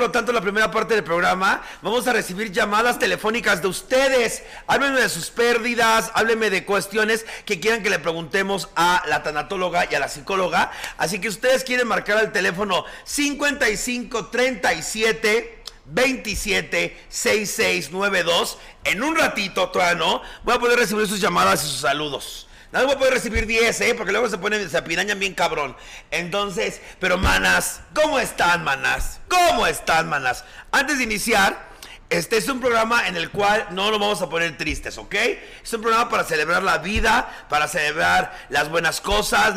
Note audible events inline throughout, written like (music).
por lo tanto, la primera parte del programa. Vamos a recibir llamadas telefónicas de ustedes. Háblenme de sus pérdidas, háblenme de cuestiones que quieran que le preguntemos a la tanatóloga y a la psicóloga. Así que ustedes quieren marcar al teléfono 5537 27 6692. En un ratito, todavía no, voy a poder recibir sus llamadas y sus saludos. No voy recibir 10, ¿eh? Porque luego se ponen, se apirañan bien cabrón. Entonces, pero manas, ¿cómo están, manas? ¿Cómo están, manas? Antes de iniciar, este es un programa en el cual no nos vamos a poner tristes, ¿ok? Es un programa para celebrar la vida, para celebrar las buenas cosas,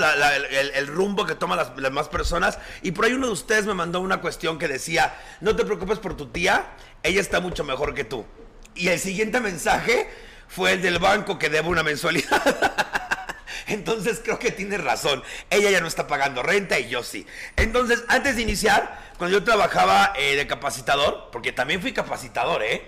el, rumbo que toman las más personas. Y por ahí uno de ustedes me mandó una cuestión que decía, no te preocupes por tu tía, ella está mucho mejor que tú. Y el siguiente mensaje fue el del banco que debe una mensualidad. (laughs) Entonces creo que tiene razón. Ella ya no está pagando renta y yo sí. Entonces, antes de iniciar, cuando yo trabajaba eh, de capacitador, porque también fui capacitador, ¿eh?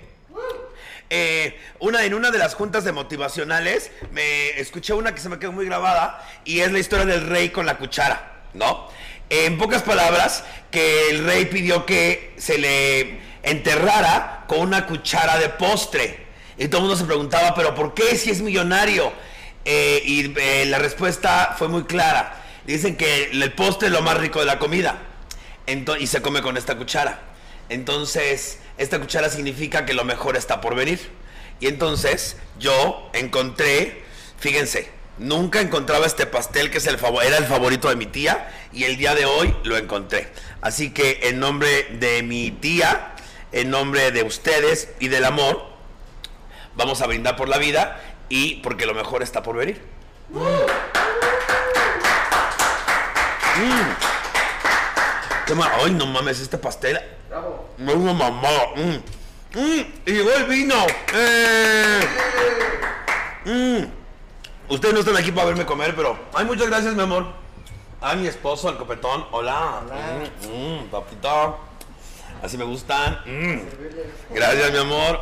¿eh? una, en una de las juntas de motivacionales me escuché una que se me quedó muy grabada y es la historia del rey con la cuchara, ¿no? En pocas palabras, que el rey pidió que se le enterrara con una cuchara de postre. Y todo el mundo se preguntaba, ¿pero por qué si es millonario? Eh, y eh, la respuesta fue muy clara. Dicen que el postre es lo más rico de la comida. y se come con esta cuchara. Entonces, esta cuchara significa que lo mejor está por venir. Y entonces yo encontré, fíjense, nunca encontraba este pastel que es el era el favorito de mi tía y el día de hoy lo encontré. Así que en nombre de mi tía, en nombre de ustedes y del amor, vamos a brindar por la vida y porque lo mejor está por venir. Mm. Ay, no mames, este pastel. Bravo. Una mamá. Mm. Mm. Y llegó el vino. Eh. Ustedes no están aquí para verme comer, pero. Ay, muchas gracias, mi amor. A mi esposo, el copetón. Hola. Hola. papito. Así me gustan. Gracias, mi amor.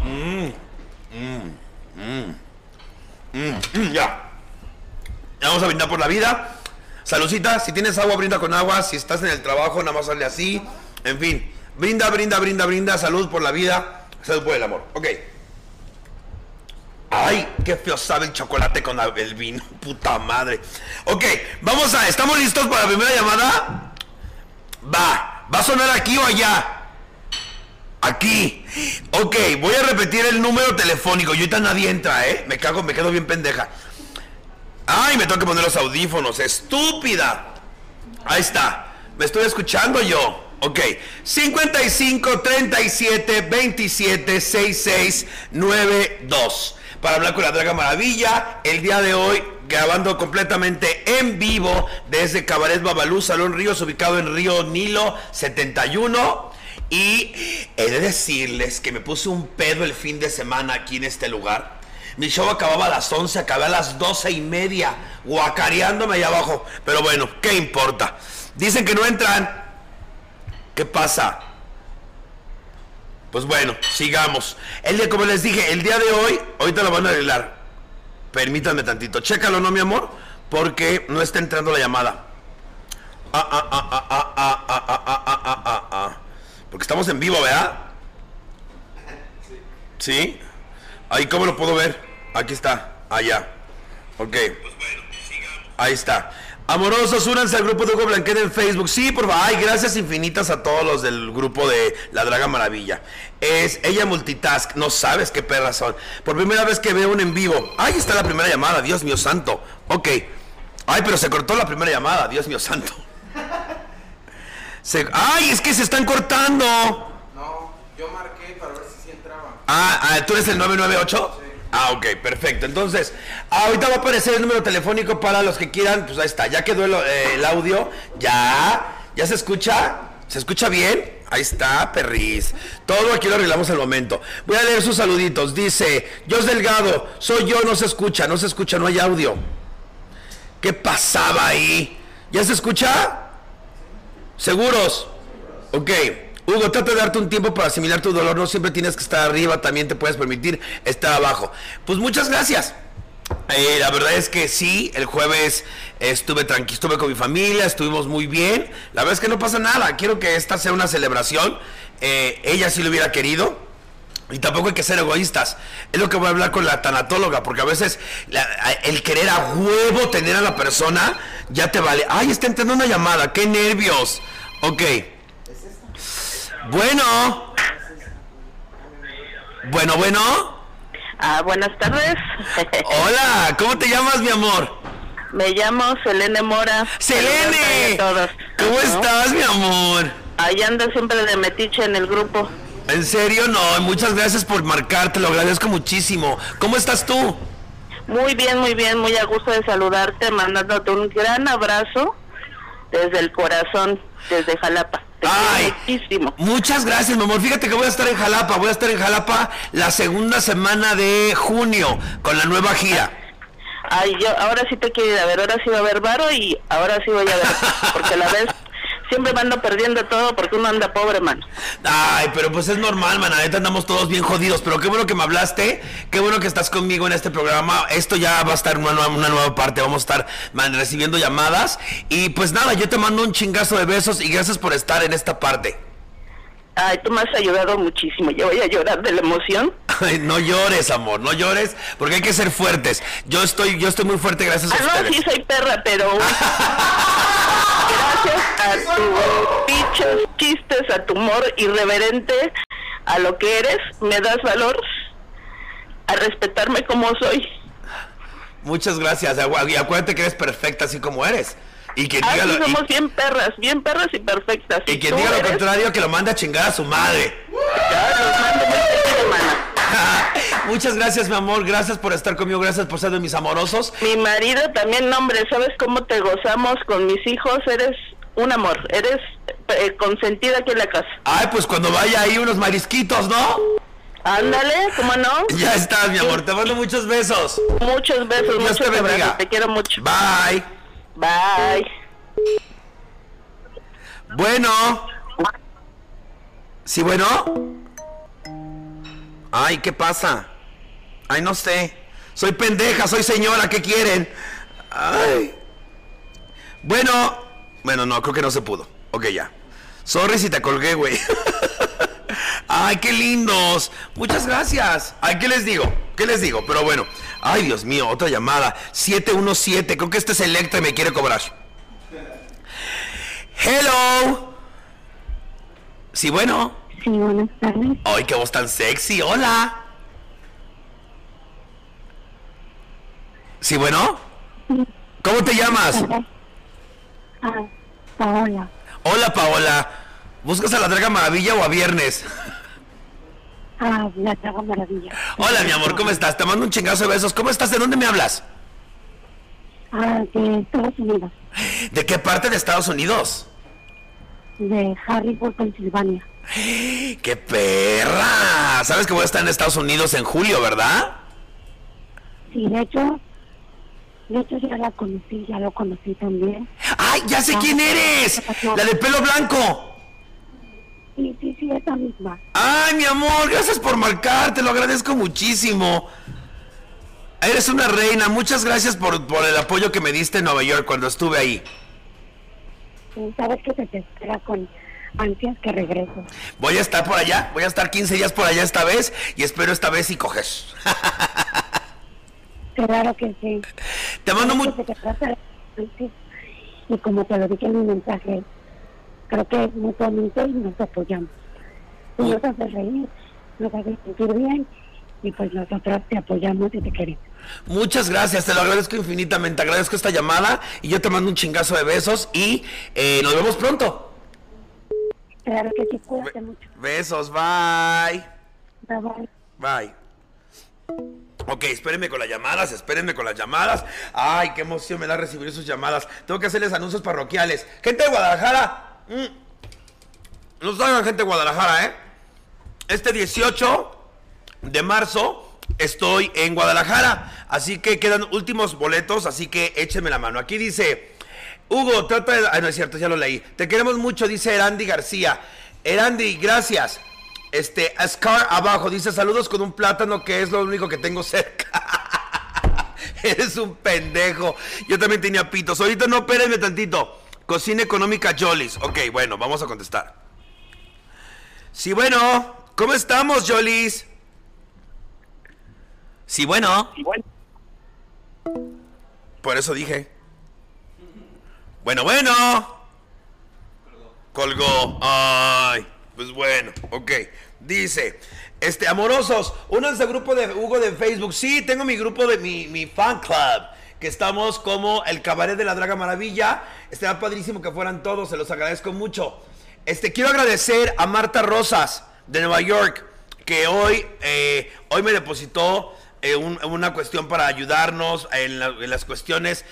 Mm, mm, ya. Ya vamos a brindar por la vida. Saludcita, si tienes agua, brinda con agua. Si estás en el trabajo, nada más sale así. En fin, brinda, brinda, brinda, brinda. Salud por la vida. Salud por el amor. Ok. Ay, qué feo sabe el chocolate con el vino. (laughs) Puta madre. Ok, vamos a. ¿Estamos listos para la primera llamada? Va. ¿Va a sonar aquí o allá? Aquí. Ok, voy a repetir el número telefónico. Yo ahorita nadie entra, ¿eh? Me cago, me quedo bien pendeja. Ay, me tengo que poner los audífonos. Estúpida. Ahí está. Me estoy escuchando yo. Ok. 55 37 27 66 92. Para hablar con la Draga Maravilla. El día de hoy grabando completamente en vivo desde Cabaret Babalú, Salón Ríos, ubicado en Río Nilo 71. Y he de decirles que me puse un pedo el fin de semana aquí en este lugar. Mi show acababa a las 11, acabé a las 12 y media, guacareándome allá abajo. Pero bueno, ¿qué importa? Dicen que no entran. ¿Qué pasa? Pues bueno, sigamos. El día, como les dije, el día de hoy, ahorita lo van a arreglar. Permítanme tantito. Chécalo, ¿no, mi amor? Porque no está entrando la llamada. Ah, ah, ah, ah, ah, ah, ah, ah, ah, ah, ah. Porque estamos en vivo, ¿verdad? Sí. ¿Sí? Ahí, ¿cómo lo puedo ver? Aquí está. Allá. Ok. Ahí está. Amorosos, únanse al grupo de Hugo Blanquet en Facebook. Sí, por favor. Ay, gracias infinitas a todos los del grupo de La Draga Maravilla. Es ella multitask. No sabes qué perras son. Por primera vez que veo un en vivo. Ahí está la primera llamada. Dios mío santo. Ok. Ay, pero se cortó la primera llamada. Dios mío santo. ¡Ay, es que se están cortando! No, yo marqué para ver si sí entraba. Ah, ah ¿tú eres el 998? Sí. Ah, ok, perfecto. Entonces, ahorita va a aparecer el número telefónico para los que quieran. Pues ahí está, ya quedó el, eh, audio. Ya, ya se escucha. ¿Se escucha bien? Ahí está, perris. Todo aquí lo arreglamos al momento. Voy a leer sus saluditos. Dice, Jos Delgado, soy yo, no se escucha, no se escucha, no hay audio. ¿Qué pasaba ahí? ¿Ya se escucha? ¿Seguros? Ok. Hugo, trata de darte un tiempo para asimilar tu dolor. No siempre tienes que estar arriba, también te puedes permitir estar abajo. Pues muchas gracias. Eh, la verdad es que sí, el jueves estuve tranquilo, estuve con mi familia, estuvimos muy bien. La verdad es que no pasa nada. Quiero que esta sea una celebración. Eh, ella sí lo hubiera querido. Y tampoco hay que ser egoístas. Es lo que voy a hablar con la tanatóloga, porque a veces la- el querer a huevo tener a la persona ya te vale. Ay, está entrando una llamada, qué nervios. Ok. Bueno. Bueno, bueno. Ah, buenas tardes. (laughs) Hola, ¿cómo te llamas, mi amor? Me llamo Selene Mora. ¡Selene! ¿Cómo estás, mi amor? Ahí ando siempre de metiche en el grupo. En serio, no, muchas gracias por marcar, te lo agradezco muchísimo. ¿Cómo estás tú? Muy bien, muy bien, muy a gusto de saludarte, mandándote un gran abrazo desde el corazón, desde Jalapa. Te Ay. muchísimo. Muchas gracias, mi amor. Fíjate que voy a estar en Jalapa, voy a estar en Jalapa la segunda semana de junio con la nueva gira. Ay, yo ahora sí te quiero ir a ver, ahora sí va a ver varo y ahora sí voy a ver, porque la vez siempre ando perdiendo todo porque uno anda pobre, mano. Ay, pero pues es normal, man. Ahorita andamos todos bien jodidos. Pero qué bueno que me hablaste. Qué bueno que estás conmigo en este programa. Esto ya va a estar una nueva, una nueva parte. Vamos a estar man, recibiendo llamadas. Y pues nada, yo te mando un chingazo de besos y gracias por estar en esta parte. Ay, tú me has ayudado muchísimo, yo voy a llorar de la emoción. Ay, no llores, amor, no llores, porque hay que ser fuertes. Yo estoy, yo estoy muy fuerte gracias a Ah, no, ustedes. sí soy perra, pero (laughs) gracias a tus dichos, chistes, a tu humor irreverente, a lo que eres, me das valor a respetarme como soy. Muchas gracias. Y acuérdate que eres perfecta así como eres. Y quien diga lo, somos y- bien perras, bien perras y perfectas. y Y quien tú diga lo eres- contrario, que lo mande a chingar a su madre. (laughs) Muchas gracias, mi amor. Gracias por estar conmigo. Gracias por ser de mis amorosos. Mi marido también, hombre, ¿sabes cómo te gozamos con mis hijos? Eres un amor, eres eh, consentida aquí en la casa. Ay, pues cuando vaya ahí unos marisquitos, ¿no? Ándale, ¿cómo no? (laughs) Ya estás, mi amor. Te mando muchos besos. Muchos besos, Dios muchos te bendiga. abrazos, te quiero mucho. Bye. Bye. Bueno. ¿Sí, bueno? Ay, ¿qué pasa? Ay, no sé. Soy pendeja, soy señora, ¿qué quieren? Ay. Bueno. Bueno, no, creo que no se pudo. Ok, ya. Sorry si te colgué, güey. (laughs) Ay, qué lindos. Muchas gracias. Ay, ¿qué les digo? ¿Qué les digo? Pero bueno. Ay, Dios mío, otra llamada. 717. Creo que este es Electra y me quiere cobrar. Hello. Sí, bueno. Sí, buenas tardes. Ay, qué voz tan sexy. Hola. Sí, bueno. ¿Cómo te llamas? Ah, Paola. Hola, Paola. ¿Buscas a la Draga Maravilla o a Viernes? Ah, la Draga Maravilla. Hola, mi amor, ¿cómo estás? Te mando un chingazo de besos. ¿Cómo estás? ¿De dónde me hablas? Ah, de Estados Unidos. ¿De qué parte de Estados Unidos? De Harrisburg, Pensilvania. (gasps) ¡Qué perra! ¿Sabes que voy a estar en Estados Unidos en julio, verdad? Sí, de hecho, de hecho ya la conocí, ya lo conocí también. ¡Ay, ya sé quién eres! La de pelo blanco. Sí, sí, sí, esa misma. Ay, mi amor, gracias por marcar, te lo agradezco muchísimo. Eres una reina, muchas gracias por, por el apoyo que me diste en Nueva York cuando estuve ahí. Sabes que se te espera con ansias que regreso. Voy a estar por allá, voy a estar 15 días por allá esta vez y espero esta vez y coges. (laughs) Claro que sí. Te mando mucho... Y como te lo dije en mi mensaje, creo que mutuamente nos apoyamos. Tú nos haces reír, nos haces sentir bien y pues nosotros te apoyamos y te queremos. Muchas gracias, te lo agradezco infinitamente, agradezco esta llamada y yo te mando un chingazo de besos y eh, nos vemos pronto. Claro que sí, cuídate mucho. Besos, bye. Bye bye. Bye. Ok, espérenme con las llamadas, espérenme con las llamadas. Ay, qué emoción me da recibir sus llamadas. Tengo que hacerles anuncios parroquiales. Gente de Guadalajara. Mm, No salgan gente de Guadalajara, ¿eh? Este 18 de marzo estoy en Guadalajara. Así que quedan últimos boletos, así que échenme la mano. Aquí dice, Hugo, trata de... Ay, no es cierto, ya lo leí. Te queremos mucho, dice Erandi García. Erandi, gracias. Este, Scar abajo dice saludos con un plátano que es lo único que tengo cerca. (laughs) Eres un pendejo. Yo también tenía pitos. Ahorita no, espérenme tantito. Cocina económica Jolis. Ok, bueno, vamos a contestar. Sí, bueno. ¿Cómo estamos, Jolis? Sí, bueno. Por eso dije. Bueno, bueno. Colgó. Ay, pues bueno, ok. Dice, este, amorosos, únanse al grupo de Hugo de Facebook. Sí, tengo mi grupo de mi, mi fan club. Que estamos como el cabaret de la Draga Maravilla. Estaría padrísimo que fueran todos, se los agradezco mucho. Este, quiero agradecer a Marta Rosas de Nueva York, que hoy, eh, hoy me depositó eh, un- una cuestión para ayudarnos en las cuestiones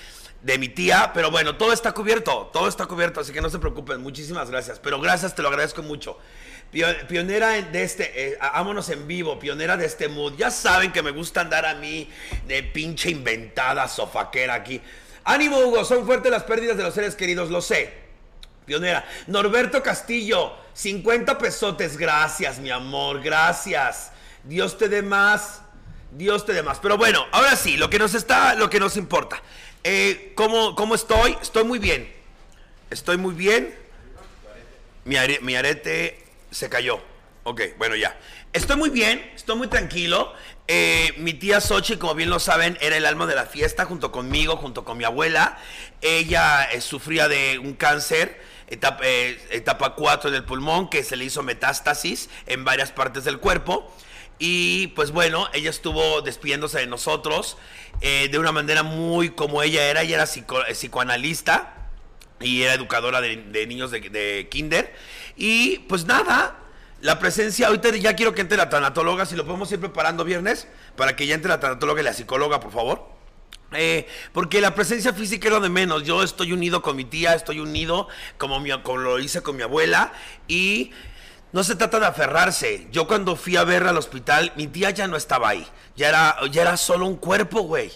de mi tía, pero bueno, todo está cubierto, todo está cubierto, así que no se preocupen, muchísimas gracias, pero gracias, te lo agradezco mucho. Pio- Pionera de este, eh, vámonos en vivo, pionera de este mood. Ya saben que me gusta andar a mí de pinche inventada, sofaquera aquí. Ánimo, Hugo, son fuertes las pérdidas de los seres queridos, lo sé. Pionera. Norberto Castillo, 50 pesotes. Gracias, mi amor, gracias. Dios te dé más. Dios te dé más. Pero bueno, ahora sí, lo que nos está, lo que nos importa. Eh, ¿cómo, ¿Cómo estoy? Estoy muy bien. Estoy muy bien. Mi, mi arete se cayó. Ok, bueno, ya. Estoy muy bien, estoy muy tranquilo. Eh, mi tía Sochi, como bien lo saben, era el alma de la fiesta junto conmigo, junto con mi abuela. Ella eh, sufría de un cáncer, etapa, eh, etapa 4 del pulmón, que se le hizo metástasis en varias partes del cuerpo. Y pues bueno, ella estuvo despidiéndose de nosotros eh, de una manera muy como ella era. Ella era psico- eh, psicoanalista y era educadora de, niños de, de kinder. Y pues nada, la presencia, ahorita ya quiero que entre la tanatóloga, si lo podemos ir preparando viernes, para que ya entre la tanatóloga y la psicóloga, por favor. Eh, porque la presencia física lo de menos. Yo estoy unido con mi tía, estoy unido como, mi, lo hice con mi abuela. Y no se trata de aferrarse. Yo cuando fui a verla al hospital, mi tía ya no estaba ahí. Ya era, ya era solo un cuerpo, güey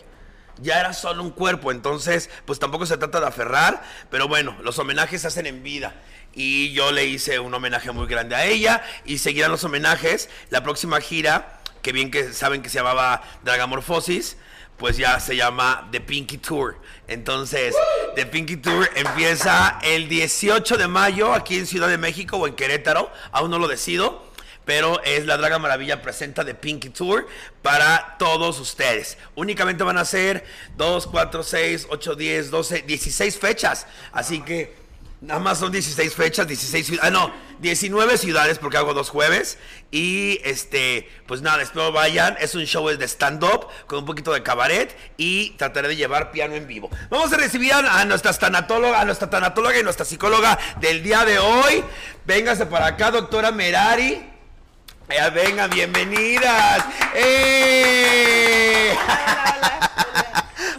ya era solo un cuerpo, entonces pues tampoco se trata de aferrar, pero bueno, los homenajes se hacen en vida. Y yo le hice un homenaje muy grande a ella y seguirán los homenajes. La próxima gira, que bien que saben que se llamaba Dragamorfosis, pues ya se llama The Pinky Tour. Entonces, The Pinky Tour empieza el 18 de mayo aquí en Ciudad de México o en Querétaro, aún no lo decido pero es la Draga Maravilla presenta de Pinky Tour para todos ustedes. Únicamente van a ser 2, 4, 6, 8, 10, 12, 16 fechas. Así que nada más son 16 fechas, 16 ciudades. Ah, no, 19 ciudades porque hago dos jueves. Y este, pues nada, espero vayan. Es un show de stand-up con un poquito de cabaret y trataré de llevar piano en vivo. Vamos a recibir a, a nuestra tanatóloga, a nuestra tanatóloga y nuestra psicóloga del día de hoy. Véngase para acá, doctora Merari. Ya vengan, bienvenidas. ¡Eh! (laughs)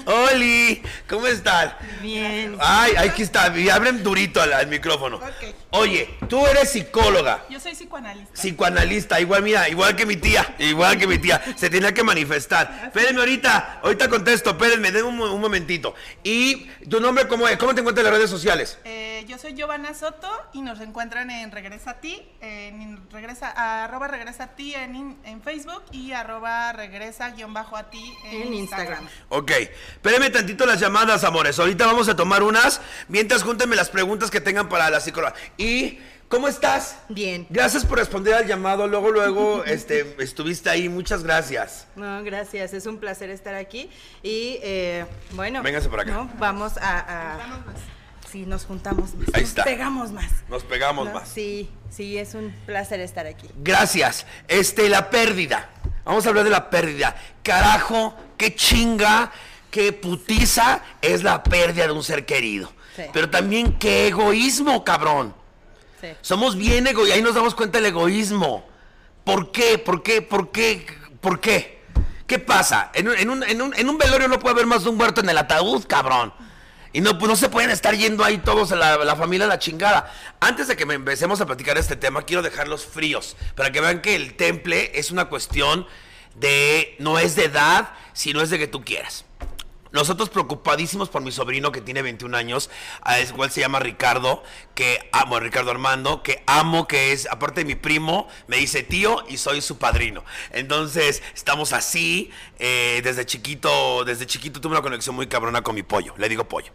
Oli, ¿cómo están? Bien. Ay, aquí está, y abren durito al, al micrófono. Oye, tú eres psicóloga, Yo soy psicoanalista. psicoanalista, igual, mira, igual que mi tía, igual que mi tía, se tenía que manifestar. Espérenme ahorita, ahorita contesto, espérenme, denme un, un momentito. ¿Y tu nombre cómo es? ¿Cómo te encuentras en las redes sociales? Eh, yo soy Giovanna Soto y nos encuentran en Regresa a ti, en regresa, arroba regresa a ti en, Facebook y arroba regresa guion bajo a ti en, En Instagram. Instagram. Ok, espérenme tantito las llamadas, amores. Ahorita vamos a tomar unas, mientras júntenme las preguntas que tengan para la psicóloga. ¿Y cómo estás? Bien. Gracias por responder al llamado. Luego, luego, (laughs) este, estuviste ahí. Muchas gracias. No, gracias, es un placer estar aquí. Y eh, bueno, Véngase por acá. ¿no? vamos a, a- Vamos más. Sí, nos juntamos más. Ahí nos está. pegamos más. Nos pegamos ¿no? más. Sí, sí, es un placer estar aquí. Gracias. Este, la pérdida. Vamos a hablar de la pérdida. Carajo, qué chinga, qué putiza es la pérdida de un ser querido. Sí. Pero también qué egoísmo, cabrón. Sí. Somos bien egoístas, ahí nos damos cuenta del egoísmo. ¿Por qué? ¿Por qué? ¿Por qué? ¿Por qué? ¿Qué pasa? En un, en un- en un- en un velorio no puede haber más de un muerto en el ataúd, cabrón. Y no, pues no se pueden estar yendo ahí todos, la, la familia a la chingada. Antes de que me empecemos a platicar este tema, quiero dejarlos fríos, para que vean que el temple es una cuestión de, no es de edad, sino es de que tú quieras. Nosotros preocupadísimos por mi sobrino que tiene 21 años, a es igual se llama Ricardo, que amo, Ricardo Armando, que amo, que es, aparte de mi primo, me dice tío y soy su padrino. Entonces, estamos así, eh, desde chiquito, desde chiquito tuve una conexión muy cabrona con mi pollo, le digo pollo.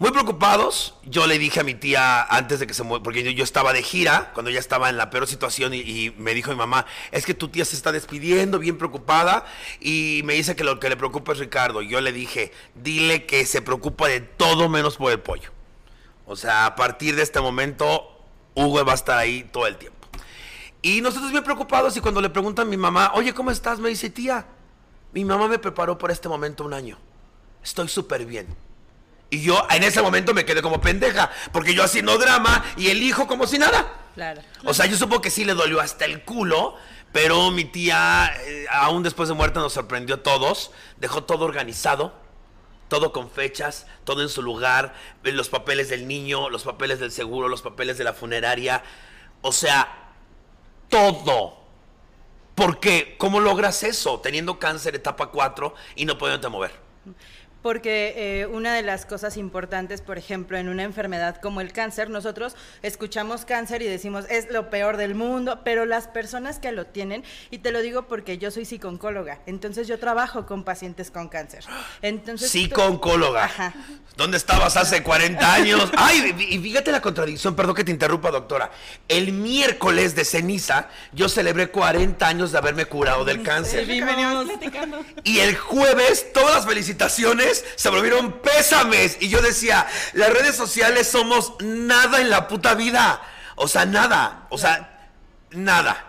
Muy preocupados, yo le dije a mi tía antes de que se muera, porque yo, estaba de gira, cuando ella estaba en la peor situación y, me dijo mi mamá, es que tu tía se está despidiendo, bien preocupada, y me dice que lo que le preocupa es Ricardo. Yo le dije, dile que se preocupa de todo menos por el pollo. O sea, a partir de este momento, Hugo va a estar ahí todo el tiempo. Y nosotros bien preocupados y cuando le preguntan a mi mamá, oye, ¿cómo estás? Me dice, tía, mi mamá me preparó por este momento un año. Estoy súper bien. Y yo en ese momento me quedé como pendeja, porque yo haciendo drama y el hijo como si nada. Claro. O sea, yo supongo que sí le dolió hasta el culo, pero mi tía, eh, aún después de muerta, nos sorprendió a todos. Dejó todo organizado, todo con fechas, todo en su lugar, eh, los papeles del niño, los papeles del seguro, los papeles de la funeraria. O sea, todo. Porque, ¿cómo logras eso? Teniendo cáncer etapa 4 y no pudiéndote mover. Porque eh, una de las cosas importantes, por ejemplo, en una enfermedad como el cáncer, nosotros escuchamos cáncer y decimos es lo peor del mundo, pero las personas que lo tienen, y te lo digo porque yo soy psiconcóloga, entonces yo trabajo con pacientes con cáncer. Entonces, Psico-oncóloga. Ajá. ¿Dónde estabas hace 40 años? Ay, y fíjate la contradicción, perdón que te interrumpa, doctora. El miércoles de ceniza, yo celebré 40 años de haberme curado del cáncer. Platicando. Y el jueves, todas las felicitaciones se volvieron pésames. Y yo decía, las redes sociales somos nada en la puta vida. O sea, nada. O sea, nada.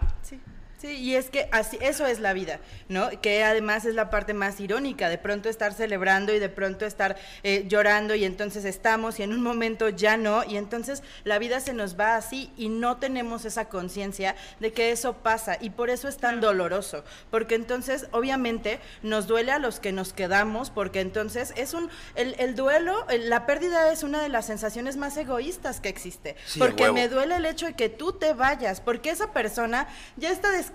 Sí, y es que así, eso es la vida, ¿no? Que además es la parte más irónica, de pronto estar celebrando y de pronto estar eh, llorando y entonces estamos y en un momento ya no, y entonces la vida se nos va así y no tenemos esa conciencia de que eso pasa y por eso es tan doloroso, porque entonces obviamente nos duele a los que nos quedamos, porque entonces es un, el, el duelo, el- la pérdida es una de las sensaciones más egoístas que existe, Sí, porque me duele el hecho de que tú te vayas, porque esa persona ya está descansando,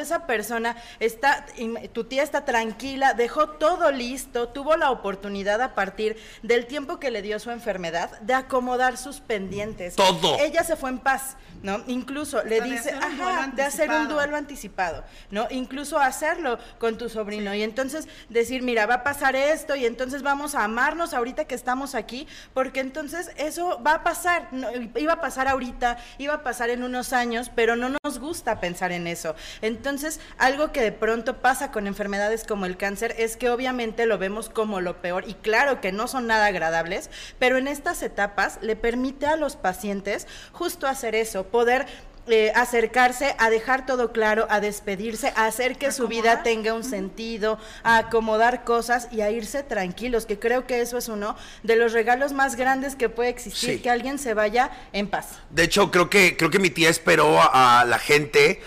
esa persona está, y tu tía está tranquila, dejó todo listo, tuvo la oportunidad a partir del tiempo que le dio su enfermedad de acomodar sus pendientes. Todo. Ella se fue en paz, ¿no? Incluso le sea, de dice, hacer ajá, de hacer un duelo anticipado, ¿no? Incluso hacerlo con tu sobrino y entonces decir, mira, va a pasar esto y entonces vamos a amarnos ahorita que estamos aquí, porque entonces eso va a pasar, no, iba a pasar ahorita, iba a pasar en unos años, pero no nos gusta pensar en eso. Entonces, algo que de pronto pasa con enfermedades como el cáncer es que obviamente lo vemos como lo peor y claro que no son nada agradables, pero en estas etapas le permite a los pacientes justo hacer eso, poder eh, acercarse a dejar todo claro, a despedirse, a hacer que su vida tenga un sentido, a acomodar cosas y a irse tranquilos, que creo que eso es uno de los regalos más grandes que puede existir, Sí. que alguien se vaya en paz. De hecho, creo que, creo que mi tía esperó a, a la gente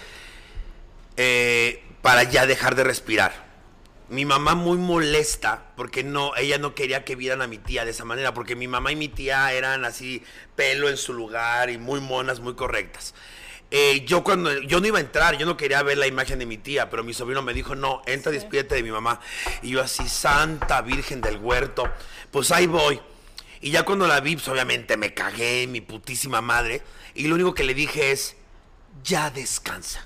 eh, para ya dejar de respirar. Mi mamá muy molesta porque no, ella no quería que vieran a mi tía de esa manera, porque mi mamá y mi tía eran así, pelo en su lugar y muy monas, muy correctas. Eh, yo cuando yo no iba a entrar, yo no quería ver la imagen de mi tía, pero mi sobrino me dijo, no, entra, despídete de mi mamá. Y yo así, Santa Virgen del Huerto, pues ahí voy. Y ya cuando la vi, pues obviamente me cagué, mi putísima madre. Y lo único que le dije es, ya descansa.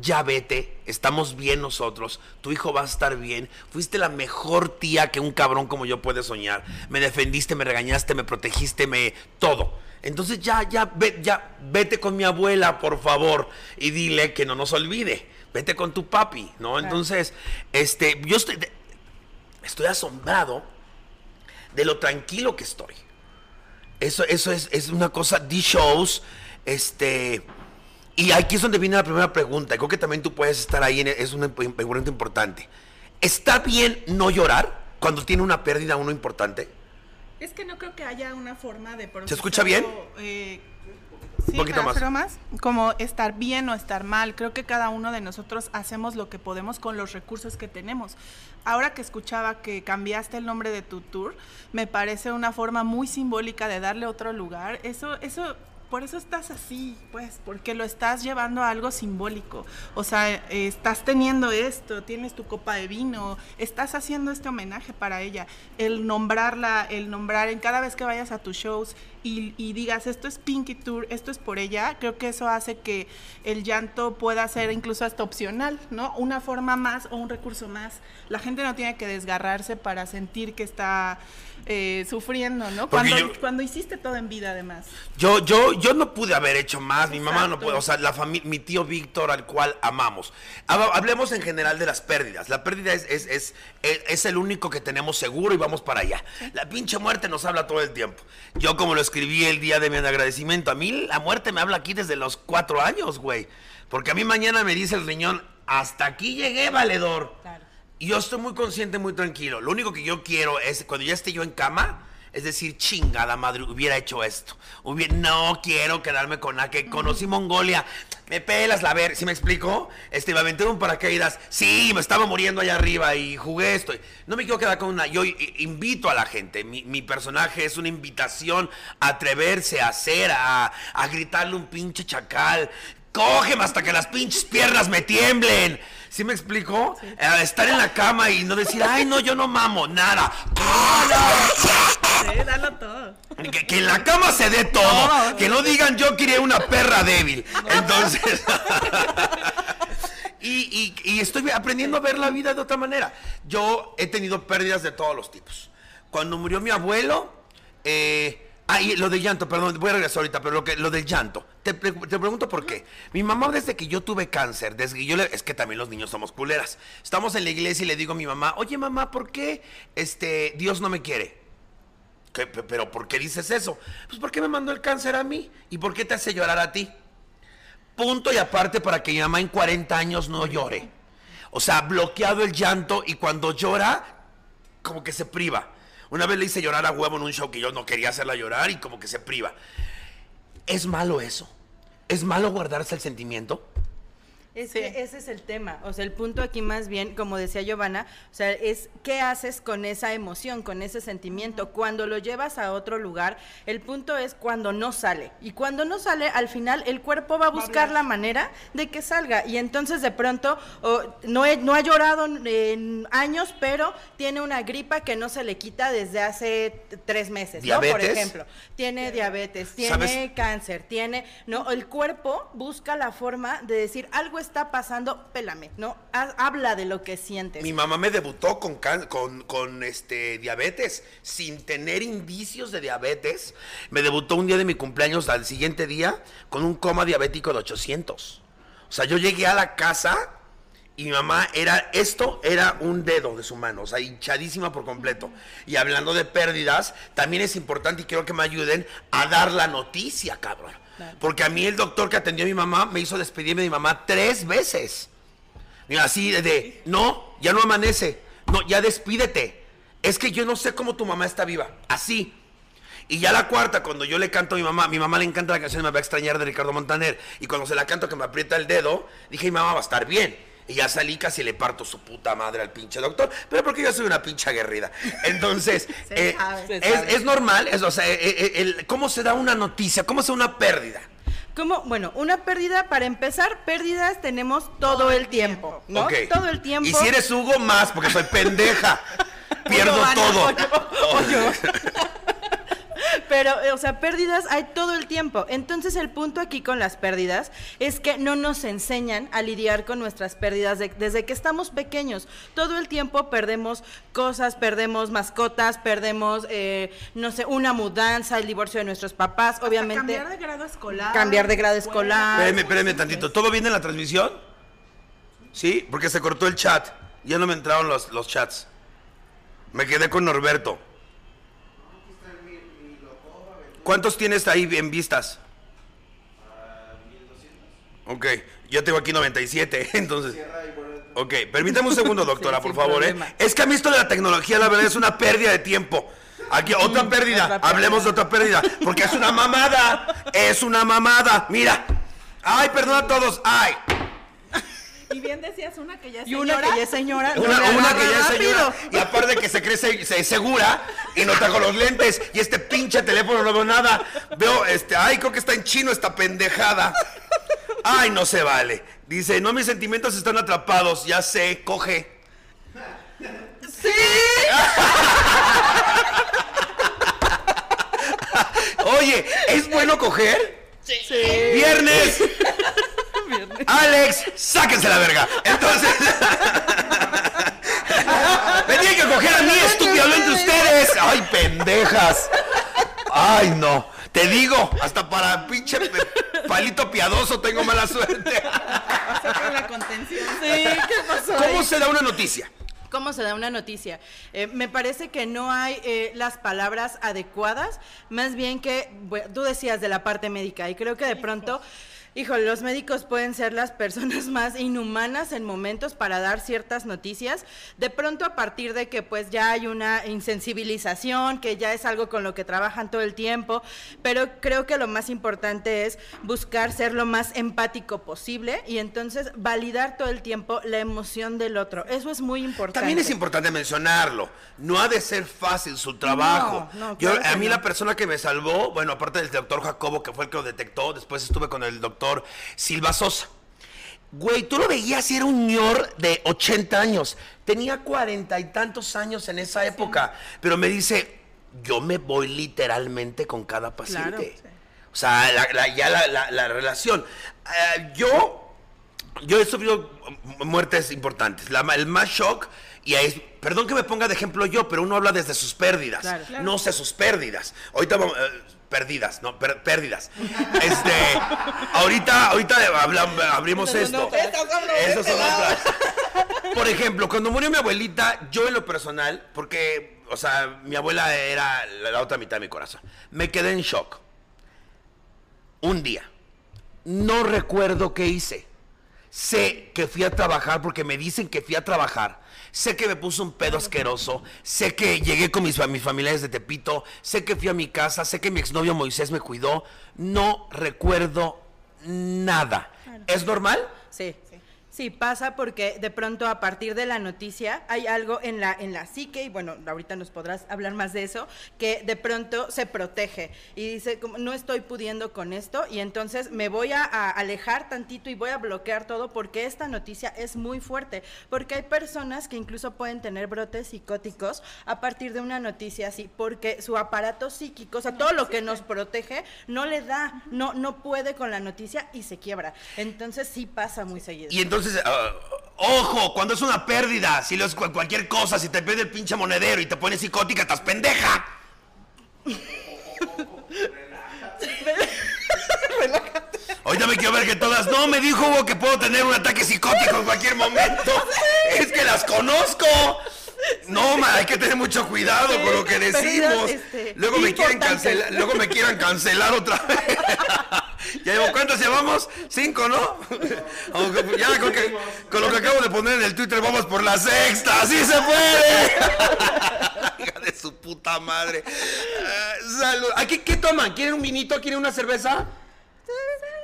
Ya vete, estamos bien nosotros, tu hijo va a estar bien, fuiste la mejor tía que un cabrón como yo puede soñar. Me defendiste, me regañaste, me protegiste, me todo. Entonces ya, ya, ve- ya, vete con mi abuela, por favor, y dile que no nos olvide. Vete con tu papi, ¿no? Entonces, este, yo estoy, estoy asombrado de lo tranquilo que estoy. Eso, eso es, es una cosa, de shows, este... Y aquí es donde viene la primera pregunta. Creo que también tú puedes estar ahí, en- es una pregunta importante. ¿Está bien no llorar cuando tiene una pérdida uno importante? Es que no creo que haya una forma de ¿Se escucha bien? Eh, Un sí, poquito para más. más. Como estar bien o estar mal. Creo que cada uno de nosotros hacemos lo que podemos con los recursos que tenemos. Ahora que escuchaba que cambiaste el nombre de tu tour, me parece una forma muy simbólica de darle otro lugar. Eso, eso por eso estás así, pues, porque lo estás llevando a algo simbólico. O sea, estás teniendo esto, tienes tu copa de vino, estás haciendo este homenaje para ella. El nombrarla, el nombrar en cada vez que vayas a tus shows y, y digas, esto es Pinky Tour, esto es por ella, creo que eso hace que el llanto pueda ser incluso hasta opcional, ¿no? Una forma más o un recurso más. La gente no tiene que desgarrarse para sentir que está eh, sufriendo, ¿no? Cuando, yo- cuando hiciste todo en vida, además. Yo, yo, yo no pude haber hecho más, mi mamá no puede, o sea, la fami- mi tío Víctor, al cual amamos. Hab- Hablemos en general de las pérdidas. La pérdida es, es, es, es- es el único que tenemos seguro y vamos para allá. La pinche muerte nos habla todo el tiempo. Yo como lo escribí el día de mi agradecimiento, a mí la muerte me habla aquí desde los cuatro años, güey. Porque a mí mañana me dice el riñón, hasta aquí llegué, valedor. Claro. Yo estoy muy consciente, muy tranquilo. Lo único que yo quiero es, cuando ya esté yo en cama, es decir, chingada madre, hubiera hecho esto. Hubiera- no quiero quedarme con la que conocí Mongolia. Me pelas la ver, ¿sí me explico? Este, me aventé un paracaídas. Sí, me estaba muriendo allá arriba y jugué esto. No me quiero quedar con una. Yo invito a la gente. Mi, mi personaje es una invitación a atreverse a hacer, a, a gritarle un pinche chacal. Cógeme hasta que las pinches piernas me tiemblen. ¿Sí me explico? Eh, estar en la cama y no decir, ay, no, yo no mamo, nada. Sí, dalo todo. Que, que en la cama se dé todo. Que no digan yo quería una perra débil. Entonces. (laughs) y, y- y estoy aprendiendo a ver la vida de otra manera. Yo he tenido pérdidas de todos los tipos. Cuando murió mi abuelo, eh, ah, lo del llanto, perdón, voy a regresar ahorita, pero lo, que, lo del llanto. Te, te pregunto por qué. Mi mamá, desde que yo tuve cáncer, desde yo le- es que también los niños somos culeras. Estamos en la iglesia y le digo a mi mamá, oye mamá, ¿por qué este, Dios no me quiere? ¿Pero por qué dices eso? Pues porque me mandó el cáncer a mí. ¿Y por qué te hace llorar a ti? Punto y aparte para que mi mamá en 40 años no llore. O sea, bloqueado el llanto y cuando llora, como que se priva. Una vez le hice llorar a huevo en un show que yo no quería hacerla llorar y como que se priva. ¿Es malo eso? ¿Es malo guardarse el sentimiento? Es Sí. que ese es el tema. O sea, el punto aquí más bien, como decía Giovanna, o sea, es qué haces con esa emoción, con ese sentimiento. Cuando lo llevas a otro lugar, el punto es cuando no sale. Y cuando no sale, al final el cuerpo va a buscar la manera de que salga. Y entonces de pronto o, no, he- no ha llorado en- años, pero tiene una gripa que no se le quita desde hace tres meses, ¿no? Por ¿Diabetes? ejemplo. Tiene diabetes, tiene ¿Sabes? cáncer, tiene, no, el cuerpo busca la forma de decir algo está pasando, pélame, no, Ha- habla de lo que sientes. Mi mamá me debutó con, can- con, con, este, diabetes, sin tener indicios de diabetes. Me debutó un día de mi cumpleaños al siguiente día con un coma diabético de 800. O sea, yo llegué a la casa y mi mamá era, esto era un dedo de su mano, o sea, hinchadísima por completo. Y hablando de pérdidas, también es importante y quiero que me ayuden a dar la noticia, cabrón. Porque a mí el doctor que atendió a mi mamá me hizo despedirme de mi mamá tres veces. Así de, de, no, ya no amanece, no, ya despídete. Es que yo no sé cómo tu mamá está viva, así. Y ya la cuarta, cuando yo le canto a mi mamá, mi mamá le encanta la canción Me va a extrañar de Ricardo Montaner. Y cuando se la canto que me aprieta el dedo, dije, mi mamá va a estar bien. Y ya salí casi le parto su puta madre al pinche doctor, pero porque yo soy una pinche aguerrida. Entonces, (laughs) Se eh, sabe. Se es, sabe. es normal, es, o sea, eh, eh, el- ¿cómo se da una noticia? ¿Cómo se da una pérdida? Como, bueno, una pérdida, para empezar, pérdidas tenemos todo, el tiempo, ¿no? Todo el tiempo. Y si eres Hugo, más, porque soy pendeja. (laughs) Pierdo todo. O yo. (laughs) Pero, o sea, pérdidas hay todo el tiempo. Entonces, el punto aquí con las pérdidas es que no nos enseñan a lidiar con nuestras pérdidas de- desde que estamos pequeños. Todo el tiempo perdemos cosas, perdemos mascotas, perdemos, eh, no sé, una mudanza, el divorcio de nuestros papás, Hasta obviamente. Cambiar de grado escolar. Cambiar de grado escolar. Espérame, espérame tantito. ¿Todo bien en la transmisión? Sí, porque se cortó el chat. Ya no me entraron los, los chats. Me quedé con Norberto. ¿Cuántos tienes ahí en vistas? Ok, yo tengo aquí 97, (laughs) entonces... Ok, permítame un segundo, (laughs) doctora, Sí, por favor. ¿eh? Es que a mí esto de la tecnología, la verdad, es una pérdida de tiempo. Aquí, otra pérdida. otra pérdida. Hablemos de otra pérdida. Porque es una mamada. Es una mamada. Mira. Ay, perdón a todos. Ay. Y bien decías una que ya es Y una señora. que ya es señora. no Una, que ya es señora y aparte que se cree se, se- segura y no trajo los lentes y este pinche teléfono no veo nada. Veo, este, ay, creo que está en chino esta pendejada. Ay, no se vale. Dice, no, mis sentimientos están atrapados, ya sé, coge. Sí. (laughs) Oye, ¿es bueno coger? Viernes. Alex, sáquense la verga. Entonces. Me tienen que coger a mí, estúpido, entre ustedes. Ay, pendejas. Ay, no. Te digo, hasta para pinche palito piadoso tengo mala suerte. Saca la contención. Sí, ¿qué pasó? ¿Cómo ahí? se da una noticia? ¿Cómo se da una noticia? Eh, me parece que no hay eh, las palabras adecuadas, más bien que, bueno, tú decías de la parte médica, y creo que de pronto, híjole, los médicos pueden ser las personas (laughs) más inhumanas en momentos para dar ciertas noticias, de pronto a partir de que pues ya hay una insensibilización, que ya es algo con lo que trabajan todo el tiempo, pero creo que lo más importante es buscar ser lo más empático posible y entonces validar todo el tiempo la emoción del otro. Eso es muy importante. También es importante mencionarlo. No ha de ser fácil su trabajo. No, no, Yo, claro a mí no. la persona que me salvó, bueno, aparte del doctor Jacobo, que fue el que lo detectó, después estuve con el doctor Silva Sosa. Güey, tú lo veías y era un ñor de 80 años. Tenía cuarenta y tantos años en esa época. Pero me dice, yo me voy literalmente con cada paciente. Claro, sí. O sea, la- la- ya la, la- la relación. Eh, yo yo he sufrido muertes importantes. La el más shock, y ahí es- perdón que me ponga de ejemplo yo, pero uno habla desde sus pérdidas, Claro. Claro. no sé sus pérdidas. Ahorita vamos, eh, perdidas, no, per- pérdidas. Este, ahorita, ahorita hablam- abrimos son esto. son Esas son de este otras. Por ejemplo, cuando murió mi abuelita, yo en lo personal, porque, o sea, mi abuela era la, la otra mitad de mi corazón, me quedé en shock. Un día. No recuerdo qué hice. Sé que fui a trabajar porque me dicen que fui a trabajar. Sé que me puso un pedo asqueroso. Sé que llegué con mis, mis familiares de Tepito. Sé que fui a mi casa. Sé que mi exnovio Moisés me cuidó. No recuerdo nada. ¿Es normal? Sí. Sí, pasa porque de pronto a partir de la noticia hay algo en la, en la psique, y bueno, ahorita nos podrás hablar más de eso, que de pronto se protege y dice, como, no estoy pudiendo con esto, y entonces me voy a, a alejar tantito y voy a bloquear todo porque esta noticia es muy fuerte, porque hay personas que incluso pueden tener brotes psicóticos a partir de una noticia así, porque su aparato psíquico, o sea, todo lo que nos protege, no le da, no, no puede con la noticia y se quiebra. Entonces sí pasa muy seguido. Y entonces, ah, ojo, cuando es una pérdida, si lo es cu- cualquier cosa, si te pierde el pinche monedero y te pones psicótica, estás pendeja. Ahorita me quiero ver que todas. No, me dijo Hugo que puedo tener un ataque psicótico en cualquier momento. Es que las conozco. No, ma, hay que tener mucho cuidado con lo que decimos. este, Luego me quieren cancelar, luego me quieran cancelar otra vez. Ya llevo cuántas llevamos? Cinco, ¿no? (laughs) Aunque Ya con, que- con lo que acabo de poner en el Twitter vamos por la sexta, así se puede. (laughs) Hija de su puta madre. Salud. ¿Aquí qué toman? ¿Quieren un vinito? ¿Quieren una cerveza?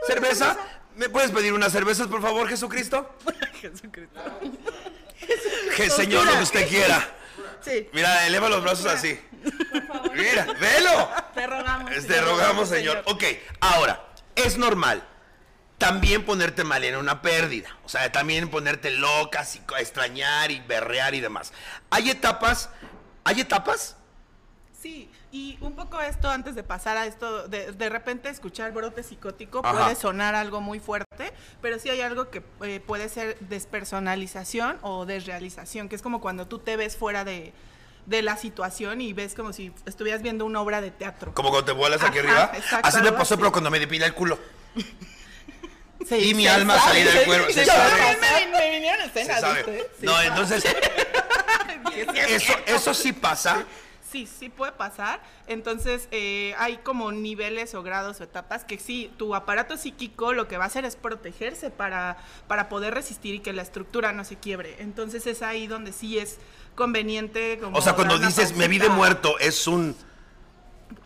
¿Cerveza? ¿Me puedes pedir unas cervezas, por favor, Jesucristo? (laughs) Que Señor, lo que usted quiera. Sí. Mira, eleva los brazos así. Mira, velo. Te rogamos. Te rogamos, Señor. Ok, ahora, es normal también ponerte mal en una pérdida. O sea, también ponerte loca, extrañar y berrear y demás. Hay etapas, ¿hay etapas? Sí, y un poco esto antes de pasar a esto, de, de repente escuchar brote psicótico Ajá. puede sonar algo muy fuerte, pero sí hay algo que eh, puede ser despersonalización o desrealización, que es como cuando tú te ves fuera de, de la situación y ves como si estuvieras viendo una obra de teatro. Como cuando te vuelas aquí Ajá, arriba. exacto, así me pasó, así. pero cuando me depila el culo. Sí, y mi alma sabe. salí del cuerpo, se Yo sabe. también me, me vinieron Se escenas, sabe. ¿viste? Sí. No, entonces, (laughs) eso, eso sí pasa. Sí, sí puede pasar. Entonces, eh, hay como niveles o grados o etapas que sí, tu aparato psíquico lo que va a hacer es protegerse para, para poder resistir y que la estructura no se quiebre. Entonces, es ahí donde sí es conveniente. Como O sea, cuando dices me vi de muerto, es un.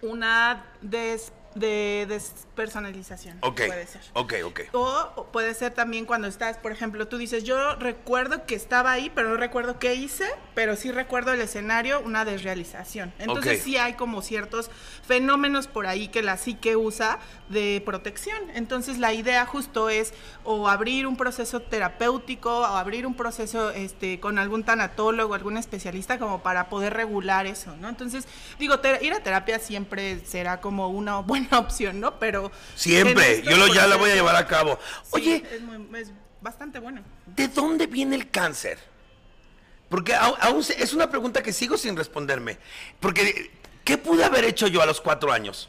Una des- de despersonalización. Ok, Puede ser. ok, ok. O puede ser también cuando estás, por ejemplo, tú dices, yo recuerdo que estaba ahí, pero no recuerdo qué hice, pero sí recuerdo el escenario, una desrealización. Entonces sí hay como ciertos fenómenos por ahí que la psique usa de protección. Entonces la idea justo es o abrir un proceso terapéutico o abrir un proceso este, con algún tanatólogo, algún especialista como para poder regular eso, ¿no? Entonces, digo, ir a terapia siempre será como una buena (laughs) opción, ¿no? Pero... Siempre, yo lo, ya la voy a llevar a cabo. Sí, Oye, es, muy- es bastante bueno. ¿de dónde viene el cáncer? Porque aún es una pregunta que sigo sin responderme. Porque, ¿qué pude haber hecho yo a los cuatro años?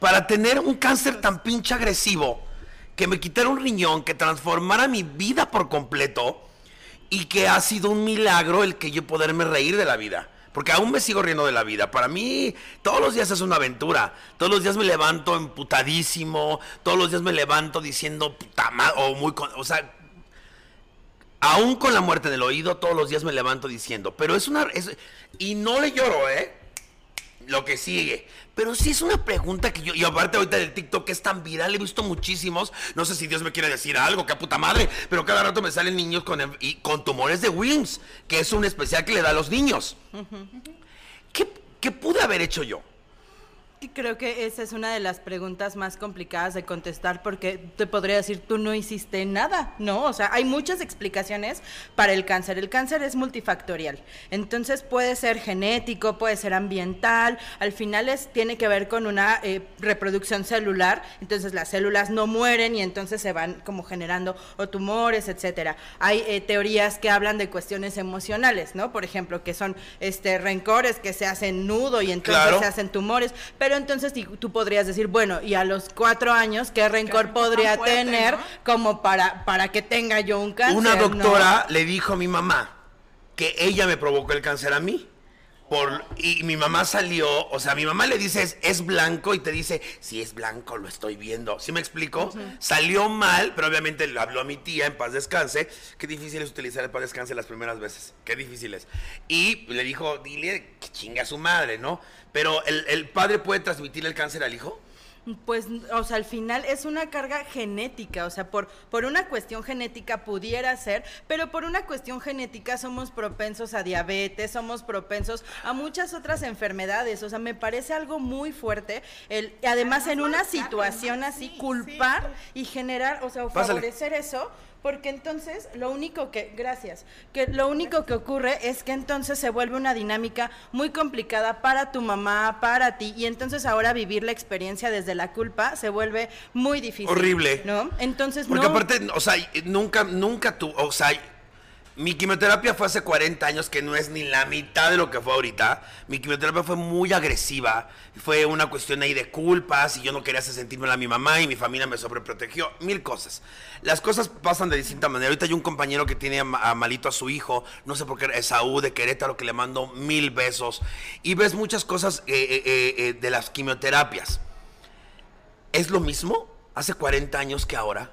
Para tener un cáncer tan pinche agresivo, que me quitara un riñón, que transformara mi vida por completo, y que ha sido un milagro el que yo poderme reír de la vida. Porque aún me sigo riendo de la vida. Para mí, todos los días es una aventura. Todos los días me levanto emputadísimo. Todos los días me levanto diciendo puta madre. O muy. con- O sea, aún con la muerte en el oído, todos los días me levanto diciendo. Pero es una. y no le lloro, ¿eh? Lo que sigue. Pero sí es una pregunta que yo. Y aparte, ahorita del TikTok que es tan viral, he visto muchísimos. No sé si Dios me quiere decir algo, que a puta madre. Pero cada rato me salen niños con, y con tumores de Wilms, que es un especial que le da a los niños. ¿Qué, qué pude haber hecho yo? Creo que esa es una de las preguntas más complicadas de contestar porque te podría decir, tú no hiciste nada, ¿no? O sea, hay muchas explicaciones para el cáncer. El cáncer es multifactorial. Entonces puede ser genético, puede ser ambiental, al final es, tiene que ver con una eh, reproducción celular, entonces las células no mueren y entonces se van como generando o tumores, etcétera. Hay eh, teorías que hablan de cuestiones emocionales, ¿no? Por ejemplo, que son este rencores que se hacen nudo y entonces Claro. se hacen tumores, pero entonces ti- tú podrías decir, bueno, y a los cuatro años, ¿qué rencor podría fuerte, tener ¿no? como para, para que tenga yo un cáncer? Una ¿no? doctora le dijo a mi mamá que ella me provocó el cáncer a mí. Por, y mi mamá salió, o sea, mi mamá le dice es, blanco y te dice, si es blanco, lo estoy viendo. ¿Sí me explico? Salió mal, pero obviamente le habló a mi tía en paz descanse. Qué difícil es utilizar el paz descanse las primeras veces. Qué difícil es. Y le dijo, dile que chingue a su madre, ¿no? Pero ¿el, el padre puede transmitir el cáncer al hijo? Pues, o sea, al final es una carga genética, o sea, por, por una cuestión genética pudiera ser, pero por una cuestión genética somos propensos a diabetes, somos propensos a muchas otras enfermedades, o sea, me parece algo muy fuerte, el, además en una situación así, culpar y generar, o sea, o Pásale. favorecer eso, porque entonces lo único que, gracias, que lo único que ocurre es que entonces se vuelve una dinámica muy complicada para tu mamá, para ti, y entonces ahora vivir la experiencia desde la culpa se vuelve muy difícil. Horrible. ¿No? Entonces Porque no. aparte, o sea, nunca, nunca tu, o sea, mi quimioterapia fue hace 40 años, que no es ni la mitad de lo que fue ahorita. Mi quimioterapia fue muy agresiva, fue una cuestión ahí de culpas y yo no quería hacer sentirme a mi mamá y mi familia me sobreprotegió, mil cosas. Las cosas pasan de distinta manera. Ahorita hay un compañero que tiene a, ma- a malito a su hijo, no sé por qué, Esaú de Querétaro, que le mando mil besos. Y ves muchas cosas eh, eh, eh, de las quimioterapias. ¿Es lo mismo hace 40 años que ahora?